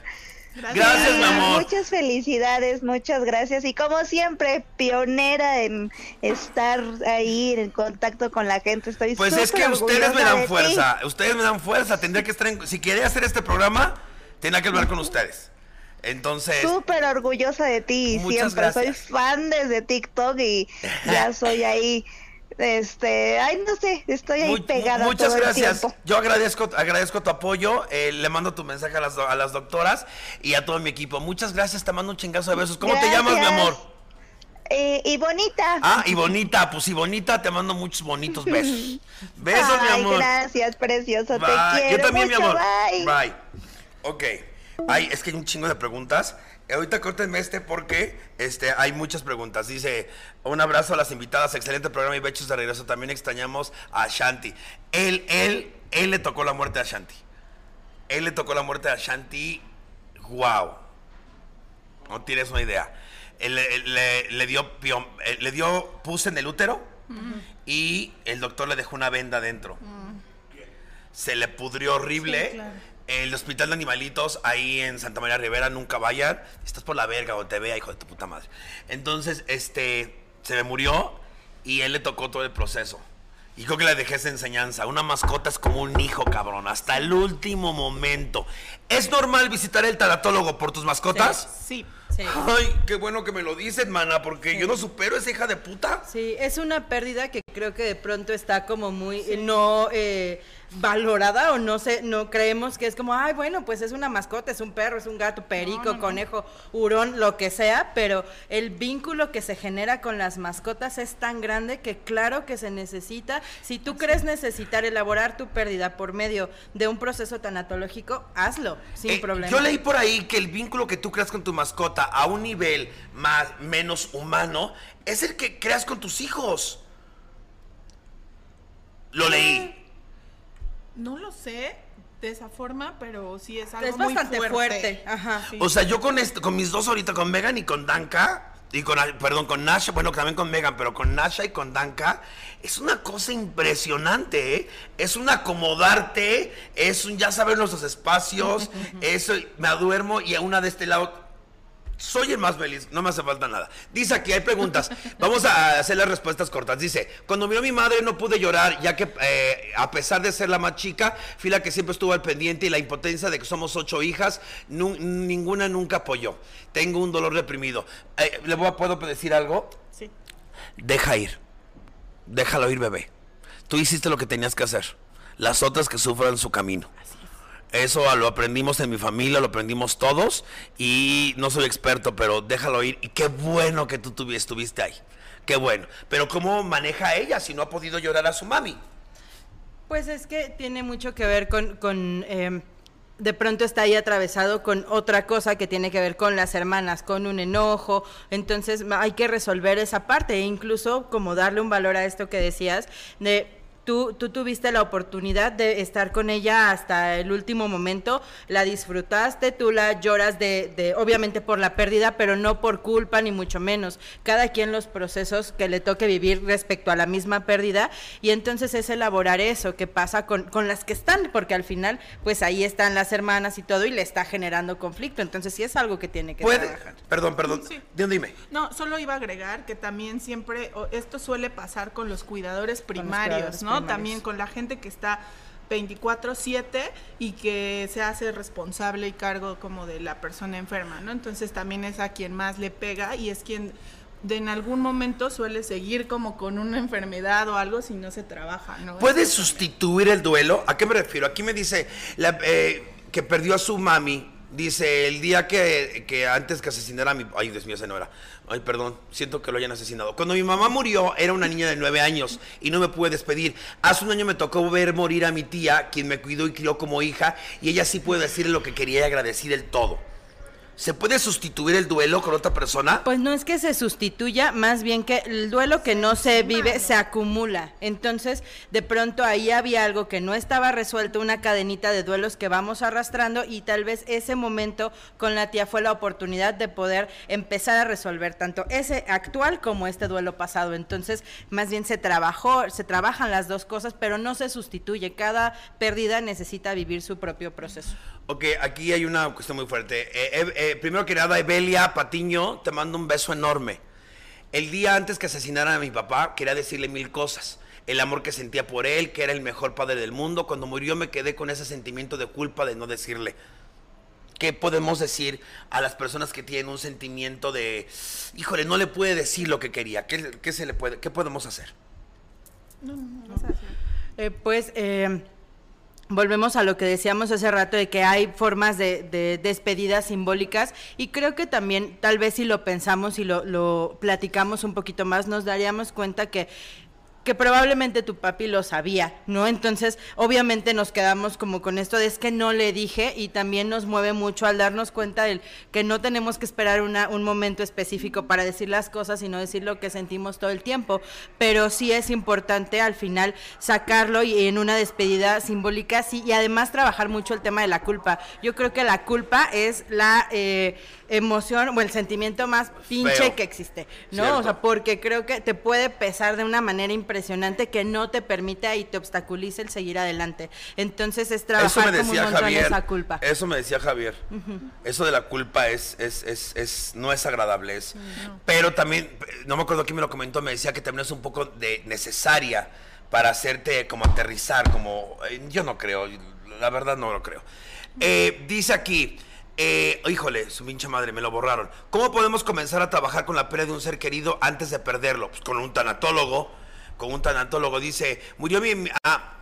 Gracias, mi amor. Muchas felicidades, muchas gracias. Y como siempre, pionera en estar ahí en contacto con la gente. Estoy Pues es que ustedes me dan ti. fuerza. Ustedes me dan fuerza. Tendría que estar en. Si quería hacer este programa, tendría que hablar con ustedes. Entonces. Súper orgullosa de ti, Muchas siempre. Soy gracias. fan desde TikTok y ya (laughs) soy ahí. Este, ay, no sé, estoy ahí pegada Muchas todo el gracias. tiempo. Yo agradezco, agradezco tu apoyo. eh, le mando tu mensaje a las, do- a las doctoras y a todo mi equipo. Muchas gracias. Te mando un chingazo de besos. ¿Cómo te llamas, mi amor? Eh, y bonita. Ah, y bonita. Pues y bonita, te mando muchos bonitos besos. (laughs) Besos, mi amor. gracias, precioso. Bye. Te quiero Yo también, mucho. mi amor. Bye. Bye. Ok. Ay, es que hay un chingo de preguntas. Ahorita córtenme este porque este, hay muchas preguntas. Dice, un abrazo a las invitadas, excelente programa y bechos de regreso. También extrañamos a Shanti. Él, él, él le tocó la muerte a Shanti. Él le tocó la muerte a Shanti. Wow. No tienes una idea. Él le, le- le dio, eh, le dio pus en el útero y el doctor le dejó una venda dentro se le pudrió horrible. Sí, claro. El hospital de animalitos ahí en Santa María Rivera, nunca vayan. Estás por la verga o te vea, hijo de tu puta madre. Entonces, este, se me murió y él le tocó todo el proceso. Y creo que le dejé esa enseñanza. Una mascota es como un hijo, cabrón, hasta el último momento. ¿Es normal visitar el tanatólogo por tus mascotas? Sí. Sí. Ay, qué bueno que me lo dices, mana, porque yo no supero esa hija de puta. Sí, es una pérdida que creo que de pronto está como muy no eh, valorada o no sé, no creemos que es como, ay, bueno, pues es una mascota, es un perro, es un gato, perico, conejo, hurón, lo que sea, pero el vínculo que se genera con las mascotas es tan grande que claro que se necesita, si tú crees necesitar elaborar tu pérdida por medio de un proceso tanatológico, hazlo, sin Eh, problema. Yo leí por ahí que el vínculo que tú creas con tu mascota a un nivel más, menos humano es el que creas con tus hijos. Lo leí. No lo sé de esa forma, pero sí es algo es muy bastante fuerte. fuerte. Ajá. Sí. O sea, yo con esto, con mis dos ahorita, con Megan y con Danka, y con, perdón, con Nasha, bueno, también con Megan, pero con Nasha y con Danka, es una cosa impresionante, ¿eh? Es un acomodarte, es un ya saber nuestros espacios, (laughs) eso, me duermo y a una de este lado, Soy el más feliz, no me hace falta nada. Dice aquí, hay preguntas. (laughs) Vamos a hacer las respuestas cortas. Dice, cuando miró a mi madre no pude llorar, ya que eh, a pesar de ser la más chica, fui la que siempre estuvo al pendiente y la impotencia de que somos ocho hijas, nu- ninguna nunca apoyó. Tengo un dolor reprimido. Eh, ¿Le voy a- puedo decir algo? Sí. Deja ir. Déjalo ir, bebé. Tú hiciste lo que tenías que hacer. Las otras que sufran su camino. Eso lo aprendimos en mi familia, lo aprendimos todos y no soy experto, pero déjalo ir. Y qué bueno que tú tuvi- estuviste ahí. Qué bueno. Pero ¿cómo maneja ella si no ha podido llorar a su mami? Pues es que tiene mucho que ver con, con, eh, de pronto está ahí atravesado con otra cosa que tiene que ver con las hermanas, con un enojo, entonces hay que resolver esa parte e incluso como darle un valor a esto que decías, de tú, tú tuviste la oportunidad de estar con ella hasta el último momento, la disfrutaste, tú la lloras de, de obviamente por la pérdida, pero no por culpa ni mucho menos, cada quien los procesos que le toque vivir respecto a la misma pérdida y entonces es elaborar eso que pasa con, con las que están, porque al final pues ahí están las hermanas y todo y le está generando conflicto, entonces sí es algo que tiene que ¿Puede? trabajar. Perdón, perdón. Sí. Dime. No, solo iba a agregar que también siempre, esto suele pasar con los cuidadores primarios, cuidadores ¿no? También con la gente que está 24/7 y que se hace responsable y cargo como de la persona enferma, ¿no? Entonces también es a quien más le pega y es quien de en algún momento suele seguir como con una enfermedad o algo si no se trabaja, ¿no? ¿Puede sustituir el duelo? ¿A qué me refiero? Aquí me dice la- eh, que perdió a su mami. Dice, el día que, que antes que asesinara a mi... Ay, Dios mío, ese no era. Ay, perdón, siento que lo hayan asesinado. Cuando mi mamá murió, era una niña de nueve años y no me pude despedir. Hace un año me tocó ver morir a mi tía, quien me cuidó y crió como hija, y ella sí puede decirle lo que quería y agradecer el todo. ¿Se puede sustituir el duelo con otra persona? Pues no es que se sustituya, más bien que el duelo que no se vive se acumula. Entonces, de pronto ahí había algo que no estaba resuelto, una cadenita de duelos que vamos arrastrando y tal vez ese momento con la tía fue la oportunidad de poder empezar a resolver tanto ese actual como este duelo pasado. Entonces, más bien se trabajó, se trabajan las dos cosas, pero no se sustituye. Cada pérdida necesita vivir su propio proceso. Ok, aquí hay una cuestión muy fuerte. Eh, eh, eh, primero que nada, Evelia Patiño, te mando un beso enorme. El día antes que asesinaran a mi papá, quería decirle mil cosas. El amor que sentía por él, que era el mejor padre del mundo. Cuando murió me quedé con ese sentimiento de culpa de no decirle. ¿Qué podemos decir a las personas que tienen un sentimiento de, híjole, no le puede decir lo que quería? ¿Qué, se le puede, qué podemos hacer? Eh, pues eh, volvemos a lo que decíamos hace rato de que hay formas de, de despedidas simbólicas y creo que también tal vez si lo pensamos y lo, lo platicamos un poquito más nos daríamos cuenta que que probablemente tu papi lo sabía, ¿no? Entonces, obviamente nos quedamos como con esto de es que no le dije y también nos mueve mucho al darnos cuenta del que no tenemos que esperar una, un momento específico para decir las cosas y no decir lo que sentimos todo el tiempo, pero sí es importante al final sacarlo y en una despedida simbólica, sí, y además trabajar mucho el tema de la culpa. Yo creo que la culpa es la eh, emoción o el sentimiento más pinche Feo. que existe, ¿no? Cierto. O sea, porque creo que te puede pesar de una manera impresionante que no te permite y te obstaculiza el seguir adelante. Entonces es Eso trabajar como un Javier. esa culpa. Eso me decía Javier. Eso de la culpa es, es, es, es- no es agradable. Es, Pero también, no me acuerdo quién me lo comentó, me decía que también es un poco de necesaria para hacerte como aterrizar, como eh, yo no creo, la verdad no lo creo. Eh, dice aquí, eh, híjole, su pinche madre, me lo borraron. ¿Cómo podemos comenzar a trabajar con la pérdida de un ser querido antes de perderlo? Pues con un tanatólogo, con un tanatólogo dice, murió mi... ah,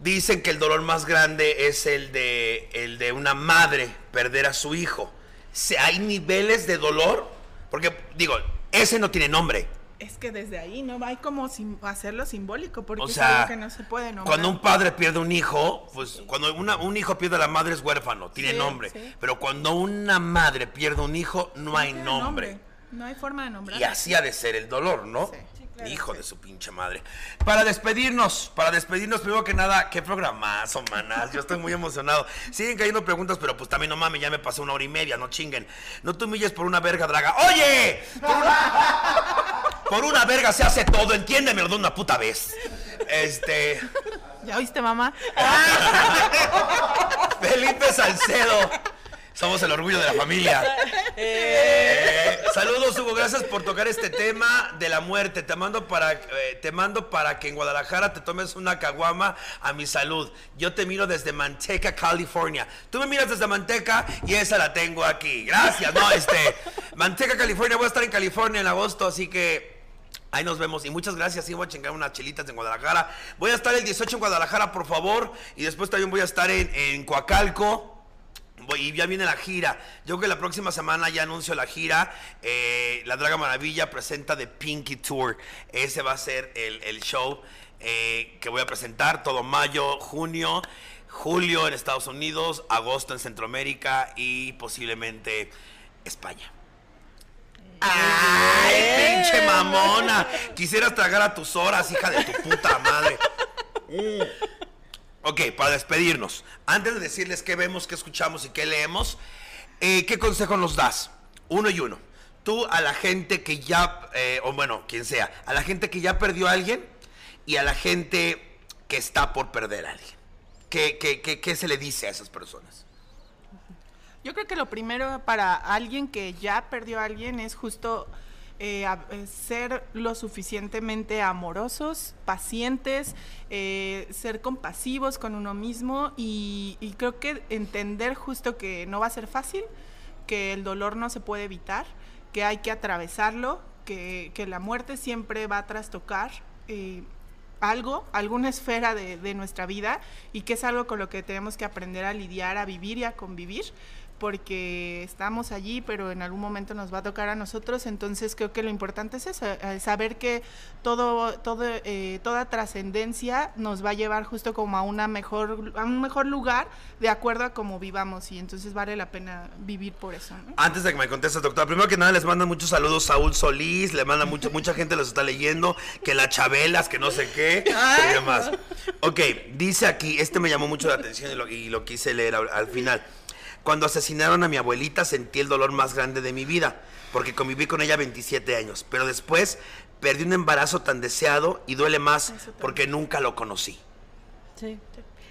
Dicen que el dolor más grande es el de, el de una madre perder a su hijo. Se- ¿Hay niveles de dolor? Porque, digo, ese no tiene nombre. Es que desde ahí no hay como sim- hacerlo simbólico porque O es sea, algo que no se puede nombrar. cuando un padre pierde un hijo, pues cuando una- un hijo pierde a la madre es huérfano, tiene Sí, nombre. sí. Pero cuando una madre pierde un hijo, no hay nombre. No hay forma de nombrar. Y así ha de ser el dolor, ¿no? Hijo de su pinche madre. Para despedirnos, para despedirnos, primero que nada, qué programazo, manas. Yo estoy muy emocionado. Siguen cayendo preguntas, pero pues también no mames, ya me pasé una hora y media, no chinguen. No te humilles por una verga, draga. ¡Oye! Por una, por una verga se hace todo, entiéndemelo de una puta vez. Este. ¿Ya oíste, mamá? (laughs) Felipe Salcedo. Somos el orgullo de la familia. (laughs) Eh, saludos, Hugo. Gracias por tocar este tema de la muerte. Te mando para, eh, te mando para que en Guadalajara te tomes una caguama a mi salud. Yo te miro desde Manteca, California. Tú me miras desde Manteca y esa la tengo aquí. Gracias. No, este, Manteca, California. Voy a estar en California en agosto, así que Ahí nos vemos y muchas gracias. Sí, voy a chingar unas chelitas en Guadalajara. Voy a estar el 18 en Guadalajara, por favor. Y después también voy a estar en, en Coacalco. Voy- y ya viene la gira. Yo creo que la próxima semana ya anuncio la gira. Eh, la Draga Maravilla presenta The Pinky Tour. Ese va a ser el, el show eh, que voy a presentar todo mayo, junio, julio en Estados Unidos, agosto en Centroamérica y posiblemente España. ¡Ay, pinche mamona! Quisieras tragar a tus horas, hija de tu puta madre. Mm. (laughs) Ok, para despedirnos, antes de decirles qué vemos, qué escuchamos y qué leemos, eh, ¿qué consejo nos das? Uno y uno. Tú a la gente que ya, eh, o bueno, quien sea, a la gente que ya perdió a alguien y a la gente que está por perder a alguien. ¿Qué, qué, qué, qué se le dice a esas personas? Yo creo que lo primero para alguien que ya perdió a alguien es justo eh, a- eh, ser lo suficientemente amorosos, pacientes, eh, ser compasivos con uno mismo y, creo que entender justo que no va a ser fácil, que el dolor no se puede evitar, que hay que atravesarlo, que, la muerte siempre va a trastocar. algo, alguna esfera de nuestra vida y que es algo con lo que tenemos que aprender a lidiar, a vivir y a convivir porque estamos allí, pero en algún momento nos va a tocar a nosotros, entonces creo que lo importante es eso, eh, saber que todo, todo, eh, toda trascendencia nos va a llevar justo como a una mejor, a un mejor lugar de acuerdo a cómo vivamos y entonces vale la pena vivir por eso. ¿no? Antes de que me contestes, doctora, primero que nada les mandan muchos saludos Saúl Solís, le manda mucho, mucha gente los está leyendo, que la Chabelas, que no sé qué, y demás. Ok, dice aquí, este me llamó mucho la atención y lo, y lo quise leer al, al final. Cuando asesinaron a mi abuelita sentí el dolor más grande de mi vida, porque conviví con ella 27 años, pero después perdí un embarazo tan deseado y duele más porque nunca lo conocí. Sí.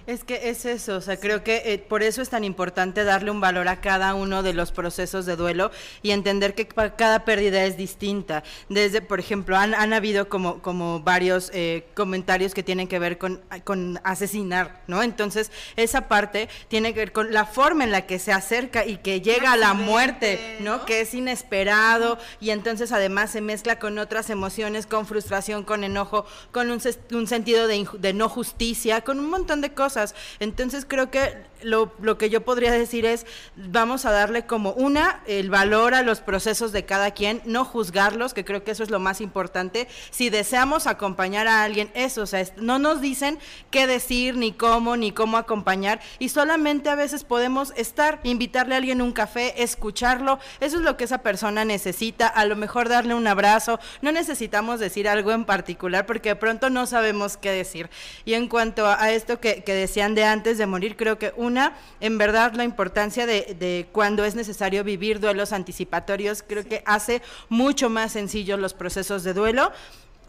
Es que es eso, o sea, creo que eh, por eso es tan importante darle un valor a cada uno de los procesos de duelo y entender que cada pérdida es distinta. Desde, por ejemplo, han, han habido como, como varios eh, comentarios que tienen que ver con, con asesinar, ¿no? Entonces, esa parte tiene que ver con la forma en la que se acerca y que llega a la muerte, ¿no? ¿no? Que es inesperado y entonces además se mezcla con otras emociones, con frustración, con enojo, con un, un sentido de, de no justicia, con un montón de cosas. Entonces creo que lo, lo que yo podría decir es, vamos a darle como una, el valor a los procesos de cada quien, no juzgarlos, que creo que eso es lo más importante. Si deseamos acompañar a alguien, eso, o sea, no nos dicen qué decir, ni cómo, ni cómo acompañar, y solamente a veces podemos estar, invitarle a alguien un café, escucharlo, eso es lo que esa persona necesita, a lo mejor darle un abrazo, no necesitamos decir algo en particular porque de pronto no sabemos qué decir. Y en cuanto a esto que, que decían de antes de morir, creo que una, en verdad, la importancia de, de cuando es necesario vivir duelos anticipatorios, creo que hace mucho más sencillos los procesos de duelo.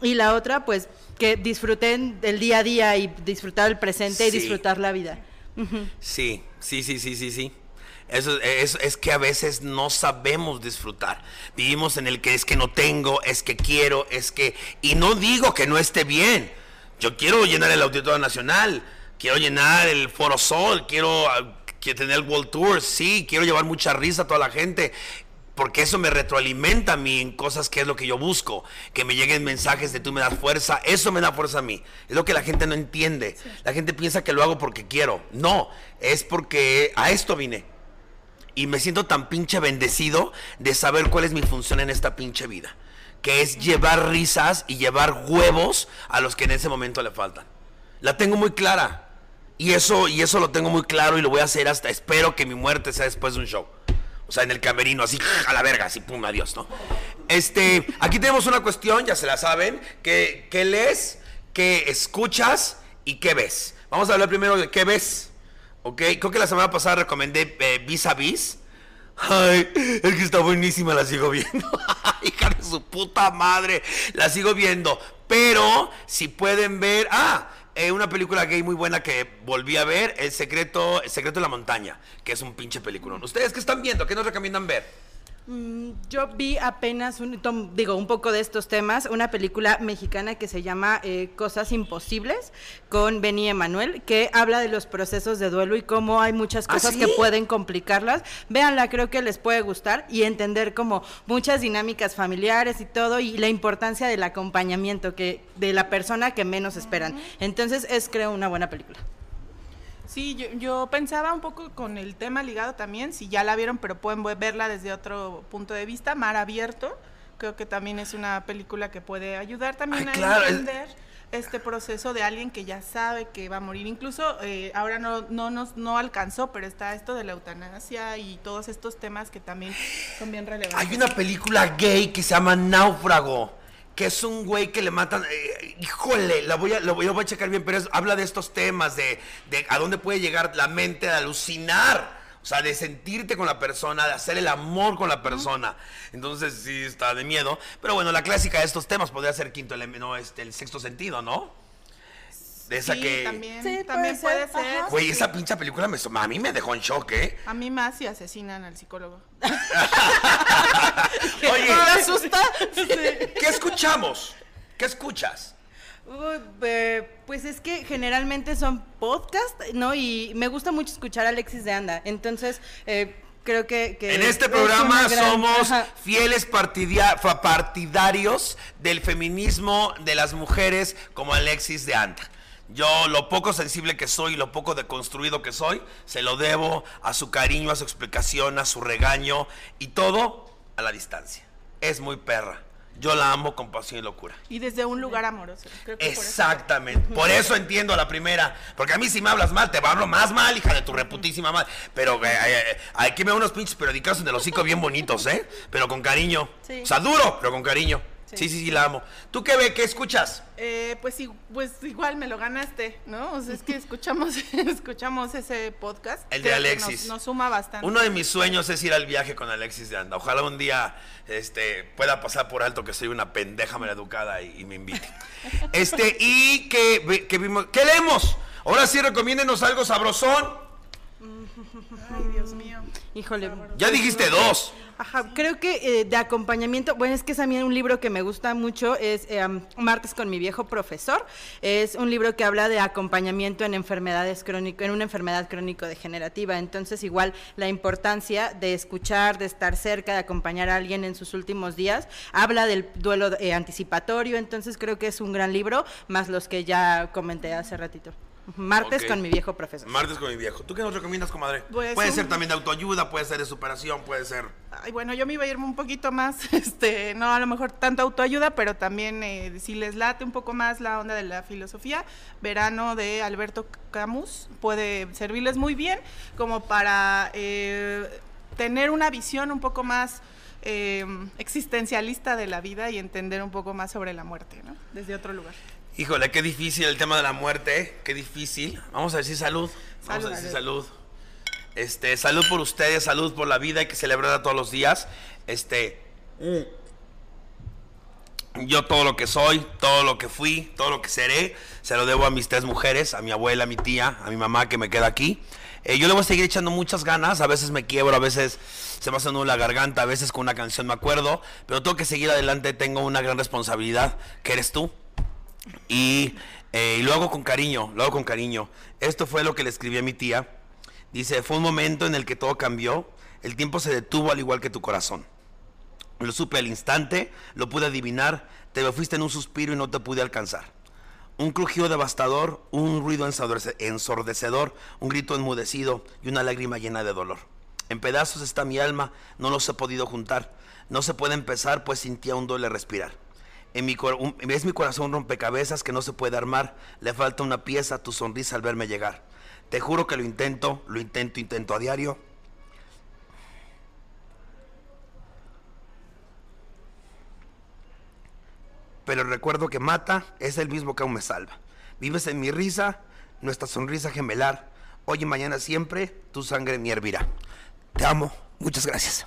Y la otra, pues, que disfruten del día a día y disfrutar el presente y disfrutar la vida. Sí, sí, sí, sí, sí, sí. Eso es, es que a veces no sabemos disfrutar. Vivimos en el que es que no tengo, es que quiero, es que... Y no digo que no esté bien. Yo quiero llenar el Auditorio Nacional, quiero llenar el Foro Sol, quiero, ah, quiero tener el World Tour, sí, quiero llevar mucha risa a toda la gente. Porque eso me retroalimenta a mí en cosas que es lo que yo busco. Que me lleguen mensajes de tú me das fuerza. Eso me da fuerza a mí. Es lo que la gente no entiende. La gente piensa que lo hago porque quiero. No, es porque a esto vine. Y me siento tan pinche bendecido de saber cuál es mi función en esta pinche vida. Que es llevar risas y llevar huevos a los que en ese momento le faltan. La tengo muy clara. Y eso, y eso lo tengo muy claro y lo voy a hacer hasta espero que mi muerte sea después de un show. O sea, en el camerino, así a la verga, así pum, adiós, ¿no? Este, aquí tenemos una cuestión, ya se la saben, que, que lees, que escuchas y qué ves. Vamos a hablar primero de qué ves. Ok, creo que la semana pasada recomendé eh, Vis a Vis. Ay, es que está buenísima, la sigo viendo. (laughs) Hija de su puta madre, la sigo viendo. Pero si pueden ver, ah, eh, una película gay muy buena que volví a ver, El secreto, El secreto de la montaña, que es un pinche película. ¿Ustedes qué están viendo? ¿Qué nos recomiendan ver? Mm, Yo vi apenas, un, tom- digo, un poco de estos temas, una película mexicana que se llama eh, Cosas Imposibles con Benny Emanuel, que habla de los procesos de duelo y cómo hay muchas ¿Ah, cosas sí? que pueden complicarlas. Véanla, creo que les puede gustar y entender como muchas dinámicas familiares y todo y la importancia del acompañamiento que de la persona que menos esperan. Entonces es, creo, una buena película. Sí, yo, yo pensaba un poco con el tema ligado también, si ya la vieron, pero pueden ve- verla desde otro punto de vista, Mar Abierto. Creo que también es una película que puede ayudar también Ay, a claro, entender este proceso de alguien que ya sabe que va a morir. Incluso eh, ahora no, no nos no alcanzó, pero está esto de la eutanasia y todos estos temas que también son bien relevantes. Hay una película gay que se llama Náufrago, que es un güey que le matan. eh, híjole, la voy a, lo voy, a checar bien, pero es- habla de estos temas, de, de a dónde puede llegar la mente, de alucinar. O sea, de sentirte con la persona, de hacer el amor con la persona. Entonces sí está de miedo. Pero bueno, la clásica de estos temas podría ser quinto elemento, no, este, el sexto sentido, ¿no? De esa Sí, que. también, Sí, también puede puede ser. Güey, esa pincha película me, a mí me dejó en shock, ¿eh? A mí más si asesinan al psicólogo. (laughs) Oye, ¿Me asusta? ¿qué escuchamos? ¿Qué escuchas? Uy, eh, pues es que generalmente son podcast, ¿no? Y me gusta mucho escuchar a Alexis de Anda. Entonces, eh, creo que, que En este es programa gran- somos Ajá. fieles partidarios del feminismo de las mujeres como Alexis de Anda. Yo lo poco sensible que soy y lo poco deconstruido que soy, se lo debo a su cariño, a su explicación, a su regaño y todo a la distancia. Es muy perra. Yo la amo con pasión y locura. Y desde un lugar amoroso. Creo que por eso- Exactamente. (laughs) Por eso entiendo a la primera. Porque a mí si me hablas mal, te hablo más mal, hija de tu reputísima madre. Pero eh, eh, eh, aquí me veo unos pinches periodicazos en el hocico bien bonitos, ¿eh? Pero con cariño. Sí. O sea, duro, pero con cariño. Sí, sí, sí, la amo. ¿Tú qué ve? ¿Qué escuchas? Eh, pues, pues igual me lo ganaste, ¿no? O sea, es que (laughs) escuchamos, (laughs) escuchamos ese podcast. El de Alexis. Nos, nos suma bastante. Uno de mis sueños es ir al viaje con Alexis de Anda. Ojalá un día este, pueda pasar por alto que soy una pendeja maleducada y, y me invite. (laughs) Este, y que, que vimos. ¿Qué leemos? Ahora sí, recomiéndenos algo sabrosón. Ay, Dios mío. Híjole. Ya dijiste dos. Ajá, creo que eh, de acompañamiento, bueno, es que es a mí un libro que me gusta mucho, es eh, Martes con mi viejo profesor. Es un libro que habla de acompañamiento en enfermedades crónico, en una enfermedad crónico-degenerativa. Entonces, igual la importancia de escuchar, de estar cerca, de acompañar a alguien en sus últimos días. Habla del duelo eh, anticipatorio, entonces creo que es un gran libro, más los que ya comenté hace ratito. Martes con mi viejo profesor. Martes con mi viejo. ¿Tú qué nos recomiendas, comadre? Pues puede un- ser también de autoayuda, puede ser de superación, puede ser. Ay, bueno, yo me iba a irme un poquito más, (laughs) este, no a lo mejor tanto autoayuda, pero también eh, si les late un poco más la onda de la filosofía, Verano de Alberto Camus puede servirles muy bien como para eh, tener una visión un poco más eh, existencialista de la vida y entender un poco más sobre la muerte, ¿no? Desde otro lugar. Híjole, qué difícil el tema de la muerte, ¿eh? qué difícil. Vamos a decir salud. Vamos Salud. a decir salud. Este, salud por ustedes, salud por la vida, hay que celebrarla todos los días. Este, yo todo lo que soy, todo lo que fui, todo lo que seré, se lo debo a mis tres mujeres, a mi abuela, a mi tía, a mi mamá que me queda aquí. Eh, yo le voy a seguir echando muchas ganas, a veces me quiebro, a veces se me hace nudo la garganta, a veces con una canción me acuerdo, pero tengo que seguir adelante, tengo una gran responsabilidad, que eres tú. Y, eh, y lo hago con cariño, lo hago con cariño. Esto fue lo que le escribí a mi tía. Dice, fue un momento en el que todo cambió, el tiempo se detuvo al igual que tu corazón. Lo supe al instante, lo pude adivinar, te me fuiste en un suspiro y no te pude alcanzar. Un crujido devastador, un ruido ensordece- ensordecedor, un grito enmudecido y una lágrima llena de dolor. En pedazos está mi alma, no los he podido juntar. No se puede empezar, pues sin ti aún duele respirar. En mi es mi corazón rompecabezas que no se puede armar. Le falta una pieza a tu sonrisa al verme llegar. Te juro que lo intento, lo intento, intento a diario. Pero el recuerdo que mata es el mismo que aún me salva. Vives en mi risa, nuestra sonrisa gemelar. Hoy y mañana siempre, tu sangre me hervirá. Te amo. Muchas gracias.